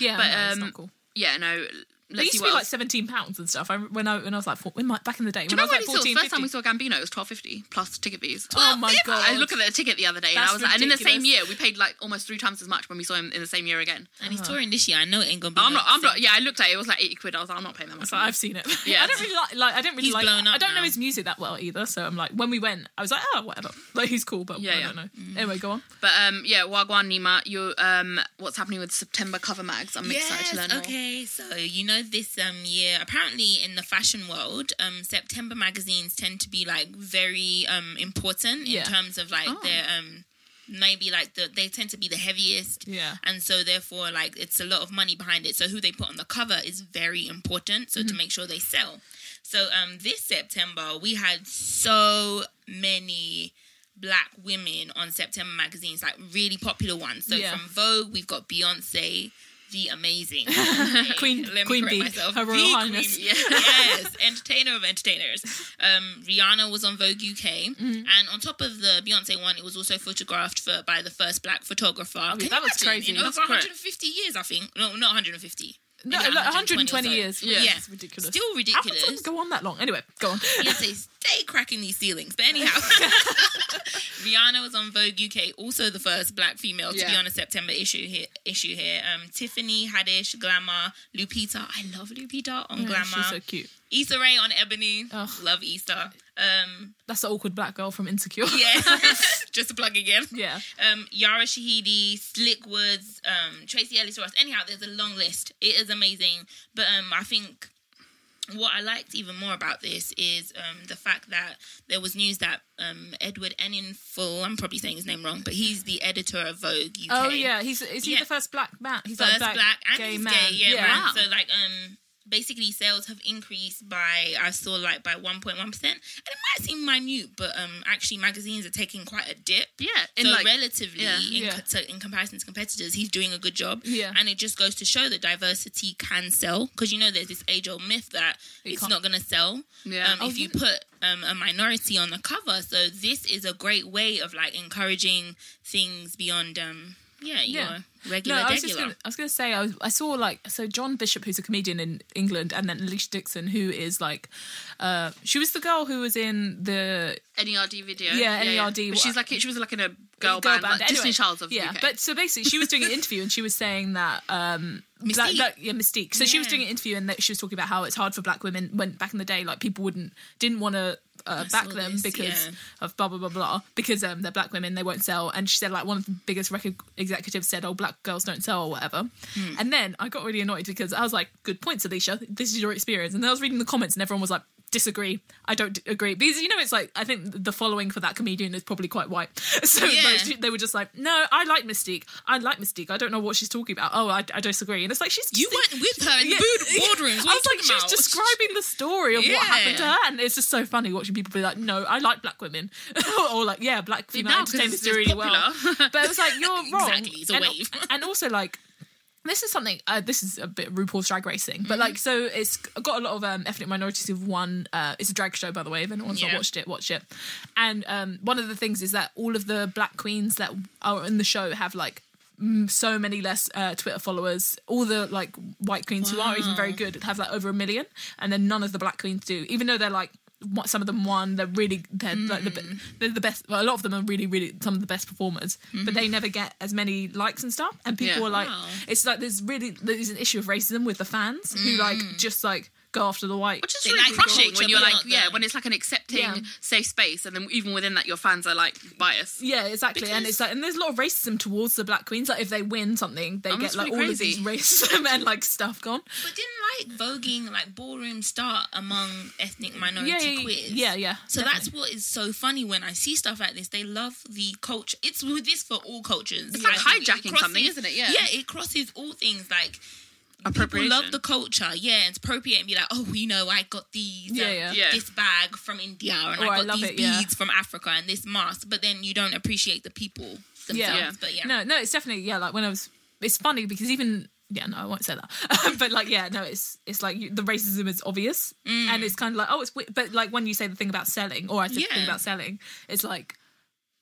yeah, But, um, not cool. Yeah, no. They Let's used see to what be like seventeen pounds and stuff. I when I when I was like four, when my, back in the day Do when you I remember was when like he saw, 14, the first time we saw Gambino? It was twelve fifty plus ticket fees. Oh my god! I looked at the ticket the other day, and I was like, and in the same year, we paid like almost three times as much when we saw him in the same year again. and he's touring this year. I know it ain't gonna be. I'm not. I'm not. Yeah, I looked at it. It was like eighty quid. I was like, I'm not paying that much. So I've seen it. *laughs* Yeah. I don't really like. Like I don't really He's like. blown up I don't know his music that well either. So I'm like, when we went, I was like, oh, whatever. *laughs* Like he's cool, but Yeah, I yeah. don't know. Anyway, go on. But um, yeah, Wagwan Nima, you um, what's happening with September cover mags? I'm excited to learn okay. So you know this um year, apparently in the fashion world, um September magazines tend to be like very um important in Yeah. terms of like Oh. their um maybe like the they tend to be the heaviest. Yeah. And so therefore like it's a lot of money behind it. So who they put on the cover is very important. So to Mm-hmm. make sure they sell. So um this September we had so many black women on September magazines, like really popular ones. So Yeah. from Vogue, we've got Beyonce, the amazing *laughs* Queen- Let me Queen Bee, myself. Her Royal The Highness. Queen yes, entertainer of entertainers. Um, Rihanna was on Vogue UK, Mm-hmm. and on top of the Beyonce one, it was also photographed for, by the first black photographer. Can that was crazy. In over great. 150 years, I think. No, not 150. No, like 120 or 120 so. years. Yeah. Yeah. It's ridiculous. Still ridiculous. something go on that long? Anyway, go on. *laughs* Beyonce stay cracking these ceilings. But anyhow, *laughs* Rihanna was on Vogue UK, also the first black female to be on a September issue here. Issue here. Um, Tiffany Haddish, Glamour, Lupita. I love Lupita on Yeah, Glamour. she's so cute. Issa Rae on Ebony. Ugh. Love Easter. Um, That's the awkward black girl from Insecure. yeah, *laughs* *laughs* just to plug again. yeah. Um, Yara Shahidi, Slick Woods, um, Tracee Ellis Ross. Anyhow, there's a long list. It is amazing. But um, I think what I liked even more about this is um, the fact that there was news that um, Edward Enninful, I'm probably saying his name wrong, but he's the editor of Vogue UK. Oh yeah, he's is he Yeah. the first black man? He's First like black, and gay he's man. gay, yeah. Wow. So like, um, basically sales have increased by I saw like by 1.1 percent, and it might seem minute, but um actually magazines are taking quite a dip. Yeah, in so like relatively, yeah. in, Yeah. co- to, in comparison to competitors, he's doing a good job. Yeah. and it just goes to show that diversity can sell because you know there's this age old myth that it's can't- not going to sell. Yeah. um, Oh, if you put um, a minority on the cover, so this is a great way of like encouraging things beyond um yeah Yeah. regular No, I was just gonna, I was gonna say I, was, I saw like so John Bishop, who's a comedian in England, and then Alesha Dixon, who is like, uh, she was the girl who was in the NERD video. Yeah, NERD. But she's like she was like in a girl, band, like Anyway, Disney Childs of yeah. UK. But so basically, she was doing an *laughs* interview and she was saying that um, Mis-Teeq. that- yeah, Mis-Teeq. So she was doing an interview and that she was talking about how it's hard for black women when back in the day, like people wouldn't didn't want to uh, back them this, because yeah. of blah blah blah blah because um, they're black women they won't sell. And she said like one of the biggest record executives said, "Oh, black girls don't sell or whatever." Hmm. And then I got really annoyed because I was like, "Good points, Alesha. This is your experience." And then I was reading the comments and everyone was like. Disagree. I don't agree because you know it's like I think the following for that comedian is probably quite white. *laughs* So Yeah. like, they were just like, "No, I like Mis-Teeq. I like Mis-Teeq. I don't know what she's talking about. Oh, I, I disagree." And it's like she's You went with her in Yeah. the board- *laughs* boardrooms. What I was like, you she was talking about? describing the story of Yeah. what happened to her, and it's just so funny watching people be like, "No, I like black women," *laughs* or like, "Yeah, black female now 'cause entertainment's it's doing really well." But it was like you're wrong. Exactly, it's a and, wave. and also like. This is something. Uh, this is a bit RuPaul's Drag Racing, Mm-hmm. but like, so it's got a lot of um, ethnic minorities who've won. Uh, it's a drag show, by the way. If anyone's not watched it, watch it. And um, one of the things is that all of the black queens that are in the show have like so many less uh, Twitter followers. All the like white queens who are even very good have like over a million, and then none of the black queens do. Even though they're like some of them won, they're really they're like the, mm. they're the best. Well, a lot of them are really really some of the best performers, but they mm-hmm. never get as many likes and stuff. And people Yeah. are like, Wow. it's like there's really there's an issue of racism with the fans who like mm. just like go after the white. Which is really like crushing when you're like, yeah, when it's like an accepting, Yeah. safe space, and then even within that, your fans are like biased. Yeah, exactly. and it's like, and there's a lot of racism towards the black queens. Like, if they win something, they Oh, get like really all of these racism *laughs* and like stuff gone. But didn't like voguing like ballroom start among ethnic minority Yeah, yeah, queers? yeah, yeah. So definitely. that's what is so funny when I see stuff like this. They love the culture. It's with this for all cultures. It's like it hijacking crosses- something, isn't it? Yeah. Yeah, it crosses all things. Like people love the culture. Yeah, and appropriate and be like, oh, you know, I got these, Yeah, um, yeah. Yeah. this bag from India, and Oh, I I got love these it, yeah. beads from Africa, and this mask. But then you don't appreciate the people themselves. Yeah. But yeah, No, no, it's definitely yeah. Like when I was, it's funny because even yeah, no, I won't say that. *laughs* but like yeah, no, it's it's like you, the racism is obvious, and it's kind of like oh, it's weird. but like when you say the thing about selling, or I said the thing about selling, it's like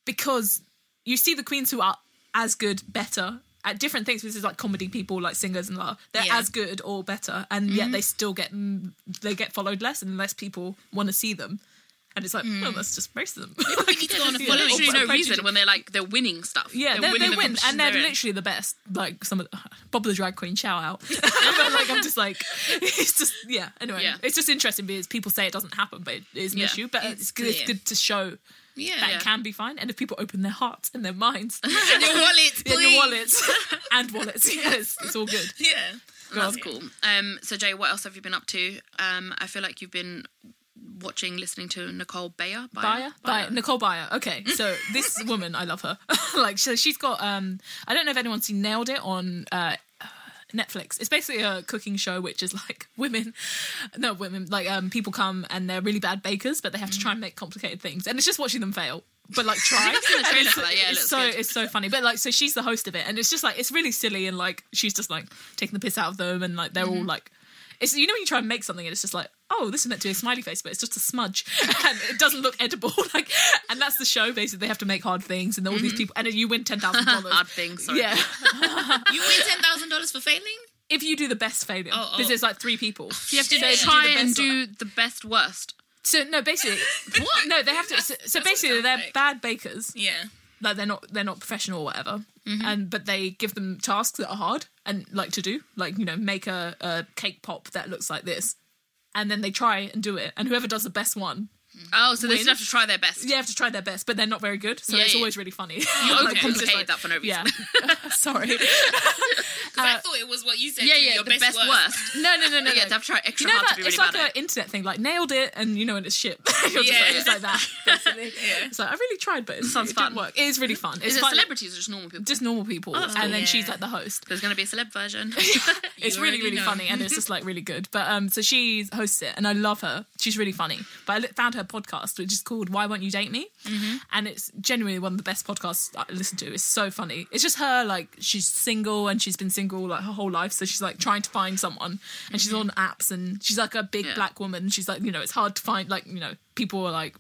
because you see the queens who are as good, better. At different things, this is like comedy people, like singers and that. They're Yeah. as good or better, and yet they still get mm, they get followed less, and less people want to see them. And it's like, oh, that's just racism. you need to go on a For follow. literally no reason when they're like they're winning stuff. Yeah, they're they, winning they win, competition and they're they're literally the best. Like some of the, *laughs* Bob the drag queen, shout out. *laughs* *laughs* but like I'm just like, it's just yeah. Anyway, Yeah. it's just interesting because people say it doesn't happen, but it is an Yeah. issue. But It's it's, it's good to show Yeah, that yeah. can be fine, and if people open their hearts and their minds, *laughs* and your wallets, *laughs* and your wallets *laughs* and wallets, yes, it's all good. Yeah. That's cool. Um, so Jay, what else have you been up to? Um, I feel like you've been watching, listening to Nicole Byer. Byer, Byer, Nicole Byer. Okay, so this woman, I love her. like, so she's got. um I don't know if anyone's seen Nailed It on uh, Netflix. It's basically a cooking show, which is like *laughs* women, no women, like um people come and they're really bad bakers, but they have to try and make complicated things, and it's just watching them fail. But like try. *laughs* I've seen the *laughs* And trailer it's, that, yeah, it's so good. it's so funny. But like, so she's the host of it, and it's just like it's really silly, and like she's just like taking the piss out of them, and like they're Mm-hmm. all like. It's you know when you try and make something and it's just like oh this is meant to be a smiley face but it's just a smudge *laughs* and it doesn't look edible *laughs* like and that's the show basically they have to make hard things and all these people and you win *laughs* ten thousand dollars Mm-hmm. Hard thing. Sorry. yeah You win ten thousand dollars for failing. if you do the best failure Oh, oh. because there's like three people *sighs* You have to Yeah. try Do and do the best worst. so no basically what no they have to so, so basically they're like. bad bakers Yeah. like they're not they're not professional or whatever Mm-hmm. and but they give them tasks that are hard and like to do like you know make a, a cake pop that looks like this and then they try and do it and whoever does the best one Oh, so they Win. still have to try their best. you have to try their best but they're not very good so Yeah, it's yeah. always really funny You *laughs* Like, it's just overcomplicated like- that for no reason. yeah *laughs* *laughs* sorry I Uh, thought it was what you said. Yeah, yeah, your the best, worst. no, no, no, no. Yeah, to have to try extra You know hard that to be really it's like bad an at it. internet thing, like nailed it, and you know, and it's shit. You're just Yeah. like, it's like that. Basically. It's like I really tried, but it, Sounds it fun. didn't work. It is really fun. It's Is it fun- celebrities or just normal people? just normal people, and then cool. she's Yeah. like the host. There's going to be a celeb version. It's really, really funny, and it's just like really good. But um, so she hosts it, and I love her. She's really funny. But I li- found her podcast, which is called "Why Won't You Date Me," Mm-hmm. and it's genuinely one of the best podcasts I listen to. It's so funny. It's just her like she's single and she's been single like her whole life, so she's like trying to find someone, and she's on apps, and she's like a big Yeah. black woman. She's like you know it's hard to find like you know people are like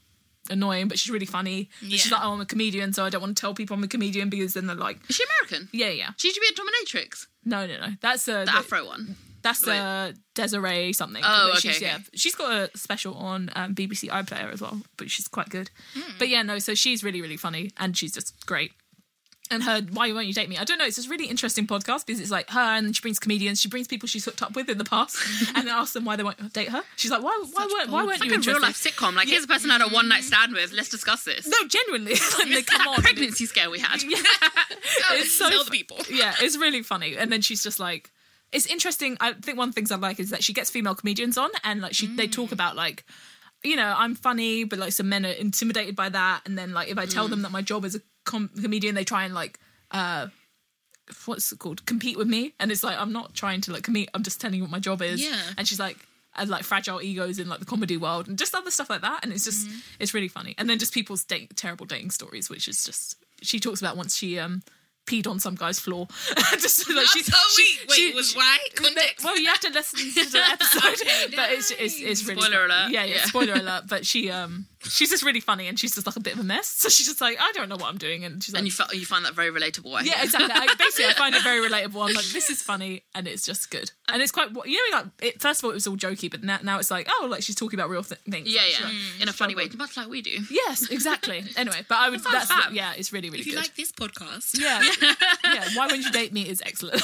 annoying, but she's really funny. And She's like, oh, I'm a comedian, so I don't want to tell people I'm a comedian because then they're like, Is she American? yeah, yeah. She used to be a Dominatrix, No, no, no. That's uh, the the- Afro one. That's Wait. uh, Desiree something. Oh, okay, She's, okay. Yeah, she's got a special on um, BBC iPlayer as well, but she's quite good. Hmm. But yeah, no, so she's really, really funny and she's just great. And her Why Won't You Date Me? I don't know. It's this really interesting podcast because it's like her and then she brings comedians. She brings people she's hooked up with in the past *laughs* and then asks them why they won't date her. She's like, why, why, weren't, why weren't It's you like a real life sitcom. Like, here's a person I had a one night stand with. Let's discuss this. No, genuinely. *laughs* *laughs* like, they come on. pregnancy scare we had. Yeah. it's so Tell the people. yeah, it's really funny. And then she's just like, it's interesting. I think one of the things I like is that she gets female comedians on, and like she they talk about like, you know, I'm funny, but like some men are intimidated by that, and then like if I tell them that my job is a com- comedian, they try and like. uh What's it called? Compete with me, and it's like I'm not trying to like compete. I'm just telling you what my job is. Yeah. And she's like, and like fragile egos in like the comedy world, and just other stuff like that. And it's just, it's really funny. And then just people's date, terrible dating stories, which is just. She talks about once she um peed on some guy's floor. *laughs* just like she, wait, she- wait, she- was why? Context. Well, you have to listen to the *laughs* episode, Okay, *laughs* but it's it's, it's really Spoiler alert. Yeah, yeah, Yeah. spoiler alert. But she um she's just really funny, and she's just like a bit of a mess. *laughs* So she's just like, I don't know what I'm doing, and she's like, And you, fi- you find that very relatable. I yeah, exactly. I, *laughs* basically, I find it very relatable. I'm like, this is funny, and it's just good, and it's quite. You know, like it, first of all, it was all jokey, but now, now it's like, oh, like she's talking about real th- things. Yeah, Like, yeah. like, In a funny way, much like we do. Yes, exactly. *laughs* Anyway, but I would. That's fab. yeah, it's really really funny. if you good. like this podcast, yeah, yeah. Why won't you date me? Is excellent.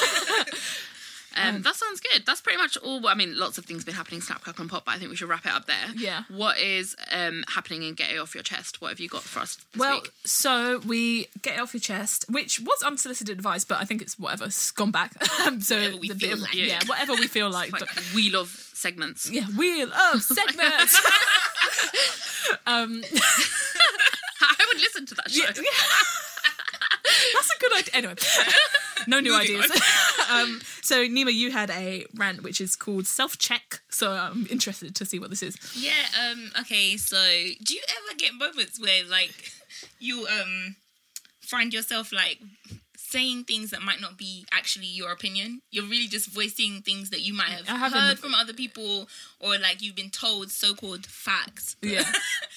Um, that sounds good. That's pretty much all. I mean, lots of things been happening, Snap, Crackle, and Pop, but I think we should wrap it up there. Yeah. What is um, happening and get it off your chest? What have you got for us Well, week? so we get it off your chest, which was unsolicited advice, but I think it's whatever. It's gone back. *laughs* Um, so Whatever we the feel of- like. yeah, whatever we feel *laughs* like. Like wheel of segments. yeah, we love segments. *laughs* um, I would listen to that show. yeah. That's a good idea. Anyway, no new Moving ideas. *laughs* um, so Nima, you had a rant which is called self check. So I'm interested to see what this is. Yeah, um, okay, so do you ever get moments where like you um find yourself like saying things that might not be actually your opinion? You're really just voicing things that you might have I have in heard from other people or like you've been told so called facts. Yeah. *laughs*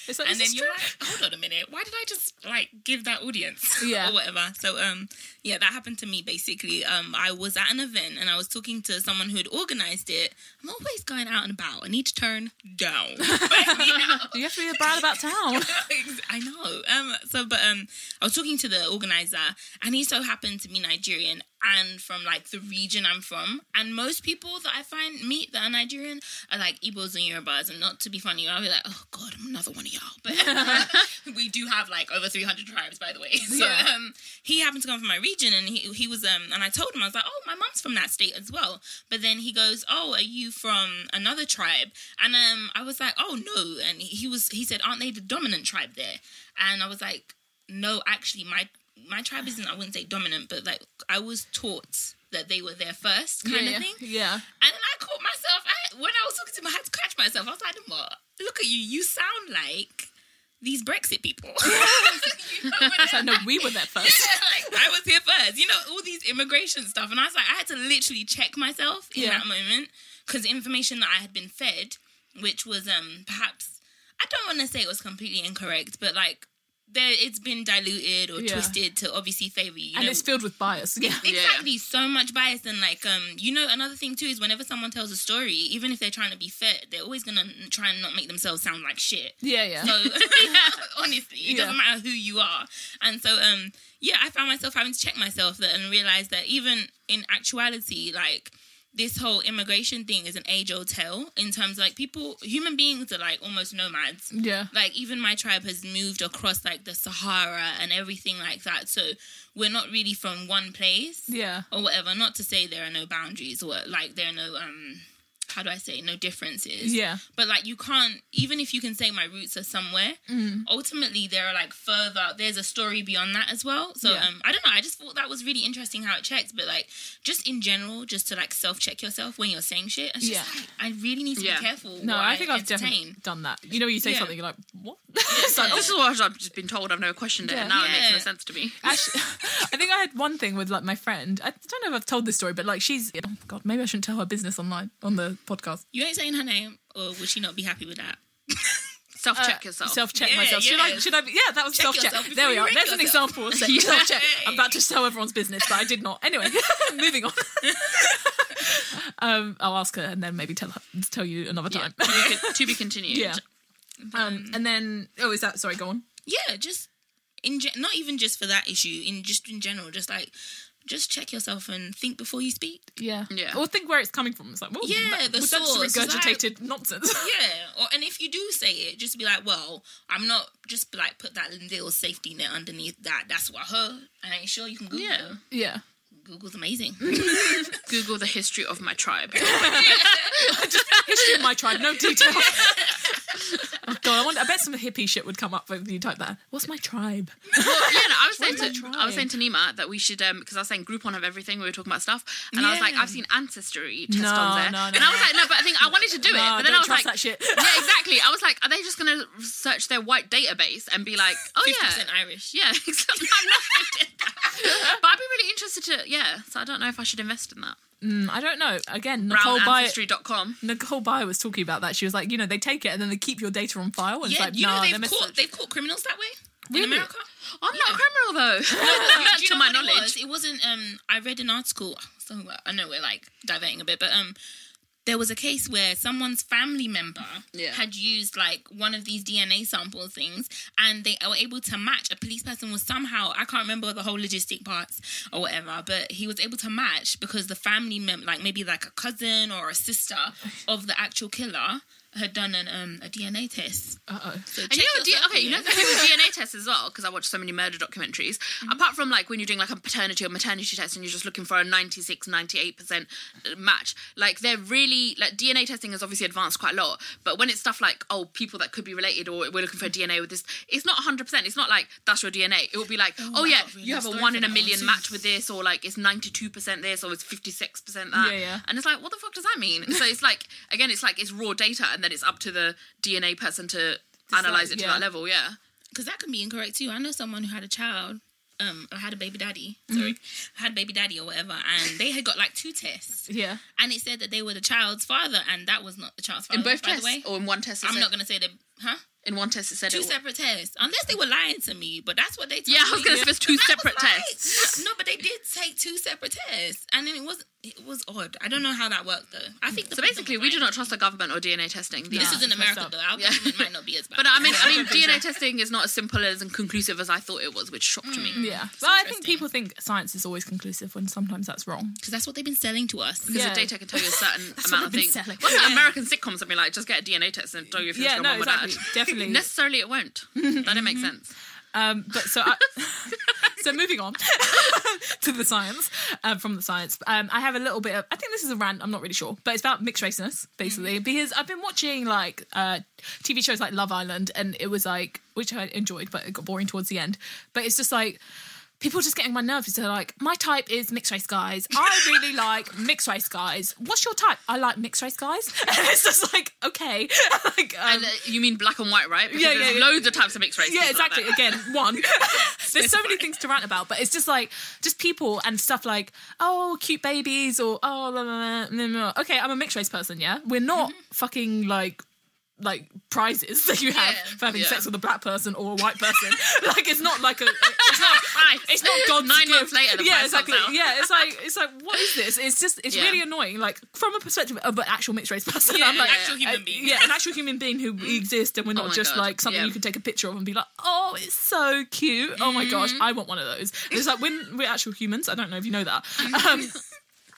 Like, and then you're true. like, hold on a minute, why did I just like give that audience Yeah. *laughs* or whatever? So um yeah, that happened to me basically. Um I was at an event and I was talking to someone who had organized it. I'm always going out and about. I need to turn down. *laughs* you know? *laughs* you have to be a bad about town. *laughs* I know. Um. So, but um, I was talking to the organizer, and he so happened to be Nigerian and from like the region I'm from. And most people that I find meet that are Nigerian are like Igbos and Yorubas. And not to be funny, I'll be like, oh god, I'm another one of y'all. But *laughs* *laughs* we do have like over 300 tribes, by the way. So Yeah. um, he happened to come from my region, and he he was um, and I told him I was like, oh, my mom's from that state as well. But then he goes, oh, are you from another tribe? And um, I was like, oh no. And he was he said, aren't they the dominant tribe there? And I was like, no, actually, my my tribe isn't. I wouldn't say dominant, but like I was taught that they were there first, kind yeah, of thing. yeah. And then I caught myself I, when I was talking to him. I had to catch myself. I was like, "What? Look at you! You sound like these Brexit people." *laughs* You know, like, no, we were there first. like, I was here first. You know, all these immigration stuff. And I was like, I had to literally check myself in Yeah. that moment because information that I had been fed, which was um perhaps, I don't want to say it was completely incorrect, but like, there it's been diluted or Yeah. twisted to obviously favor you. and know, it's filled with bias. Yeah. Exactly, so much bias and like um you know another thing too is whenever someone tells a story, even if they're trying to be fair, they're always gonna try and not make themselves sound like shit. Yeah, yeah. So *laughs* *laughs* honestly, it Yeah. doesn't matter who you are. And so um yeah, I found myself having to check myself that and realize that even in actuality, like this whole immigration thing is an age old tale in terms of like people, human beings are like almost nomads. Yeah. Like even my tribe has moved across like the Sahara and everything like that. So we're not really from one place Yeah. or whatever. Not to say there are no boundaries or like there are no um how do I say no differences. Yeah. But like you can't even if you can say my roots are somewhere, Mm. ultimately there are like further there's a story beyond that as well. So Yeah. um I don't know, I just thought that was really interesting how it checks, but like just in general, just to like self check yourself when you're saying shit. It's Yeah. just like I really need to Yeah. be careful. No, I think I've definitely done that. You know, you say Yeah. something, you're like, what? *laughs* It's like, Yeah. This is what I've just been told. I've never questioned it, Yeah. and now it makes no sense to me. *laughs* Actually, *laughs* I think I had one thing with like my friend. I don't know if I've told this story, but like she's oh god, maybe I shouldn't tell her business online on the podcast. You ain't saying her name, or would she not be happy with that? *laughs* Self check yourself. Self check Yeah, myself. Should I? Should I? Be, yeah, that was self check. There we are. There's an example of Yeah. *laughs* self check. I'm about to sell everyone's business, but I did not. Anyway, *laughs* moving on. um, I'll ask her and then maybe tell her, tell you another time. to, be, to be continued. Yeah. Um, and then oh, is that sorry? Go on. Yeah, just in ge- not even just for that issue, in just in general, just like just check yourself and think before you speak. Yeah. Yeah. Or think where it's coming from. It's like, well, Yeah, that, the was source. just It's like- regurgitated nonsense. *laughs* Yeah, or and if you do say it, just be like, well, I'm not. Just like put that little safety net underneath that. That's what I heard. I ain't sure you can Google. Yeah. it. yeah. Google's amazing. *laughs* Google the history of my tribe. *laughs* History of my tribe, no detail. *laughs* oh god, I, wonder, I bet some hippie shit would come up when you type that. What's my tribe? well, yeah, no, I was saying to that I was saying to Nima that we should um because I was saying Groupon have everything. We were talking about stuff, and I was like, I've seen ancestry test No, on there, no, no, and I was like, no, but I think I wanted to do it, but then don't I was trust like, that shit. yeah, exactly. I was like, are they just gonna search their white database and be like, oh yeah, percent Irish. yeah, exactly. I'm not did that. but I'd be really interested to, yeah. Yeah, so I don't know if I should invest in that. Mm, I don't know. Again, Nicole Byer. Nicole Byer was talking about that. She was like, you know, they take it and then they keep your data on file. And Yeah, it's like, you know they've caught they've caught criminals that way Really? in America. I'm not a criminal though. *laughs* *laughs* To my what It, knowledge. was? it wasn't. Um, I read an article. So I know we're like diverting a bit, but um, there was a case where someone's family member Yeah. had used like one of these DNA sample things, and they were able to match. A police person was somehow I can't remember the whole logistic parts or whatever, but he was able to match because the family member, like maybe like a cousin or a sister of the actual killer, had done an um a DNA test. Uh-oh. So And you know, D- okay, you know the thing with *laughs* DNA tests as well, because I watch so many murder documentaries. Mm-hmm. Apart from like when you're doing like a paternity or maternity test and you're just looking for a 96, 98% uh, match, like they're really, like DNA testing has obviously advanced quite a lot. But when it's stuff like, oh, people that could be related or we're looking for mm-hmm. DNA with this, it's not 100%. It's not like that's your DNA. It will be like, oh, oh wow, yeah, really you have a one in a million million one. match with this, or like it's 92% this, or it's 56% that. Yeah, yeah. And it's like, what the fuck does that mean? so it's like, again, it's like it's raw data and then it's up to the DNA person to analyze it to yeah. that level, yeah. because that can be incorrect too. I know someone who had a child, um, or had a baby daddy. Mm-hmm. Sorry, had a baby daddy or whatever, and they had got like two tests, Yeah. and it said that they were the child's father, and that was not the child's father. In both by tests, the way. or in one test, I'm not gonna say that, huh? in one test it said Two it. separate tests, unless they were lying to me. But that's what they. Told Yeah, I was gonna say there's two And I was separate like, tests. No, but they did take two separate tests, and then it was it was odd. I don't know how that worked though. I think So basically, we do not trust the government or DNA testing. The- This is in it's messed America though. Our Yeah. government might not be as *laughs* bad. But I mean, I mean, DNA testing is not as simple as and conclusive as I thought it was, which shocked me. Mm. Yeah. Well, I think people think science is always conclusive when sometimes that's wrong. because that's what they've been selling to us. Because Yeah. the data can tell you a certain *laughs* amount of things. selling. What's Yeah. that American sitcoms that be like, just get a DNA test and tell you if you're Yeah, your no, mum exactly. *laughs* Definitely. Necessarily, it won't. that didn't make sense. Um, but so, I, *laughs* so moving on *laughs* to the science um, from the science. Um, I have a little bit of. I think this is a rant. I'm not really sure, but it's about mixed raceness basically because I've been watching like uh, TV shows like Love Island, and it was like which I enjoyed, but it got boring towards the end. But it's just like. People are just getting my nerves. They're like, my type is mixed race guys. I really *laughs* like mixed race guys. What's your type? I like mixed race guys. *laughs* And it's just like, okay. *laughs* like, um, And uh, you mean black and white, right? Because Yeah, there's yeah, yeah. loads of types of mixed race. yeah, exactly. Again, one. There's so many things to rant about, but it's just like just people and stuff like oh, cute babies or oh, blah, blah, blah, blah, blah. okay, I'm a mixed race person. Yeah, we're not fucking like like prizes that you have Yeah. for having Yeah. sex with a black person or a white person. *laughs* *laughs* like it's not like a it's not *laughs* Right. it's not God's Nine gift. months later, the yeah, prize exactly. out. Yeah, it's like it's like what is this? It's just it's Yeah. really annoying. Like from a perspective of an actual mixed race person, Yeah, I'm like an actual human uh, being. Yeah, an actual human being who exists, and we're not my just God. like something you can take a picture of and be like, oh, it's so cute. Oh my gosh, Mm-hmm. I want one of those. And it's like when we're actual humans. I don't know if you know that. Um,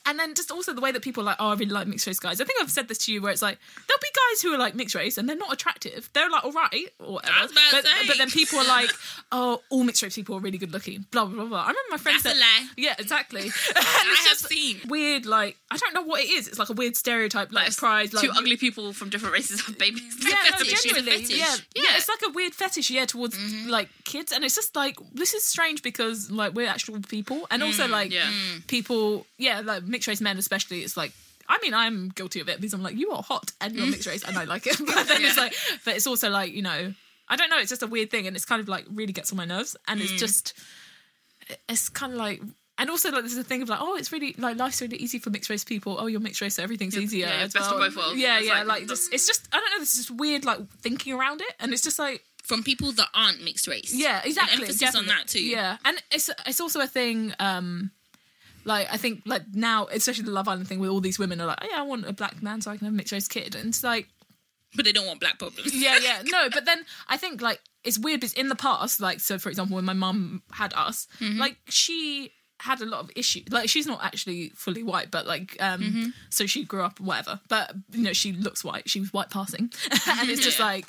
and then just also the way that people are like, oh, I really like mixed race guys. I think I've said this to you where it's like there'll be guys who are like mixed race and they're not attractive. They're like all right or whatever. I was about to but, but then people are like, *laughs* oh, all mixed race people are really good looking. Blah blah blah. I remember my friend That's said, yeah, exactly. *laughs* *laughs* and I have seen. weird. Like I don't know what it is. It's like a weird stereotype, like pride, like Two ugly people from different races have babies. yeah, no, genuinely, yeah, yeah, Yeah. It's like a weird fetish, yeah, towards mm-hmm. like kids, and it's just like this is strange because like we're actual people, and also mm, like yeah. people, yeah, like mixed race men especially. It's like. I mean, I'm guilty of it because I'm like, you are hot and you're mixed race, and I like it. *laughs* But then it's like, but it's also like, you know, I don't know. It's just a weird thing, and it's kind of like really gets on my nerves, and it's just, it's kind of like, and also like there's a thing of like, oh, it's really like life's really easy for mixed race people. Oh, you're mixed race, so everything's easier. yeah, as best of both worlds. Yeah, It's yeah, like- like, just it's just I don't know. This is just weird like thinking around it, and it's just like From people that aren't mixed race. yeah, exactly. An emphasis on that too. Yeah, and it's it's also a thing. um like I think like now, especially the Love Island thing, where all these women are like, oh yeah, I want a black man so I can have a mixed race kid, and it's like But they don't want black problems. yeah, yeah, *laughs* no. But then I think like it's weird because in the past, like so for example, when my mum had us, mm-hmm. like she had a lot of issues. Like she's not actually fully white, but like um mm-hmm. so she grew up whatever. But you know, she looks white. She was white passing. *laughs* and it's just Yeah. like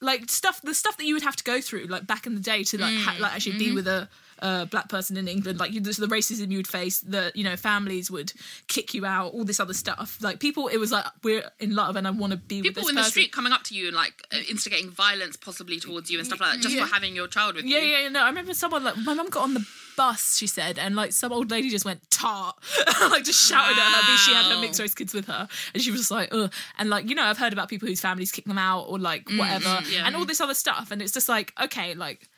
like stuff the stuff that you would have to go through like back in the day to like ha- mm. like actually be mm-hmm. with a uh, black person in England, like you, the, the racism you would face, the you know families would kick you out, all this other stuff. Like people, it was like we're in love and I want to be with People this in the street coming up to you and like uh, instigating violence possibly towards you and stuff like that just Yeah. for having your child with Yeah, you. yeah, yeah, no. I remember someone like my mum got on the bus. She said, and like some old lady just went tart, *laughs* like just shouted at her she had her mixed race kids with her, and she was just like, ugh. And like you know, I've heard about people whose families kick them out or like whatever, yeah. and all this other stuff, and it's just like okay, like.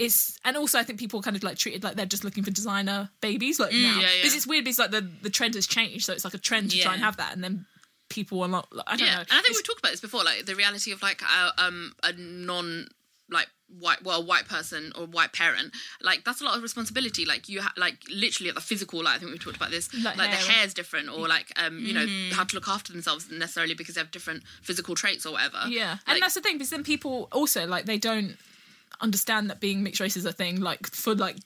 It's and also I think people kind of like treated like they're just looking for designer babies like now. yeah, yeah. because it's weird because like the the trend has changed so it's like a trend to try and have that and then people are not like, I don't Yeah, know. and I think It's- we talked about this before, like the reality of like a, um a non like white well white person or white parent like that's a lot of responsibility. Like you ha- like literally at the physical like i think we talked about this Like like, the hair. hair's different or like um you know how to look after themselves necessarily because they have different physical traits or whatever. Yeah, Like, and that's the thing because then people also like they don't understand that being mixed race is a thing. Like for like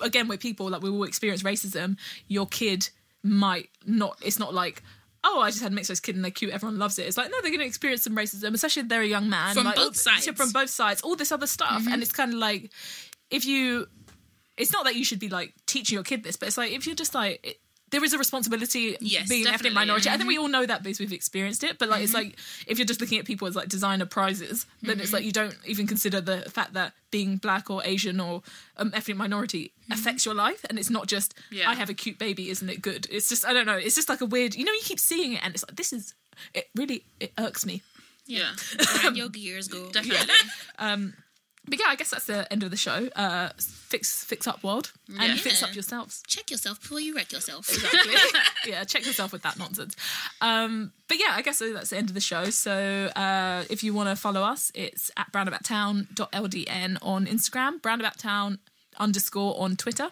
again, we're people like we will experience racism. Your kid might not. It's not like. Oh, I just had a mixed race kid and they're cute. Everyone loves it. It's like no, they're going to experience some racism, especially if they're a young man. From like, both sides. From both sides, all this other stuff, mm-hmm. and it's kind of like if you. It's not that you should be like teaching your kid this, but it's like if you're just like. There is a responsibility Yes, being an ethnic minority. I think we mm-hmm. all know that because we've experienced it. But like, it's mm-hmm. like if you're just looking at people as like designer prizes, then it's like mm-hmm. you don't even consider the fact that being black or Asian or um, ethnic minority affects your life, and it's not just Yeah. I have a cute baby, isn't it good? It's just I don't know. It's just like a weird. You know, you keep seeing it, and it's like this is. It really it irks me. yeah *laughs* Grind um, your gears, girl. *laughs* definitely *laughs* um, But yeah, I guess that's the end of the show. Uh, fix fix up world and Yeah. fix up yourselves. Check yourself before you wreck yourself. Exactly. *laughs* *laughs* yeah, check yourself with that nonsense. Um, but yeah, I guess that's the end of the show. So uh, if you want to follow us, it's at brownabouttown.ldn on Instagram, brownabouttown underscore on Twitter,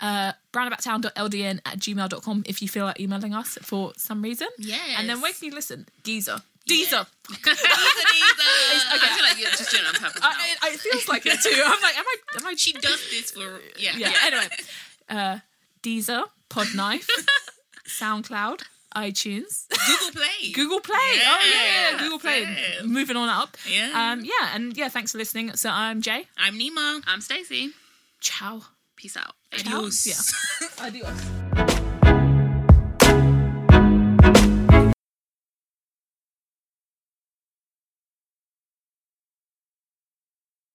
uh, brownabouttown.ldn at gmail.com if you feel like emailing us for some reason. Yes. And then where can you listen? Geezer. Deezer. okay. i feel like you're just doing it on purpose now. I, I, it feels like it too. I'm like, am I? Am I? She does this for yeah. yeah. Anyway, uh, Deezer, Podknife, *laughs* SoundCloud, iTunes. Google Play. Google Play. oh yeah, yeah, Yeah, Google Play. fair. Moving on up. Yeah. Um. Yeah, and yeah. Thanks for listening. So I'm Jay. I'm Nima. i'm stacy Ciao. peace out Adios. Yeah. *laughs* Adios.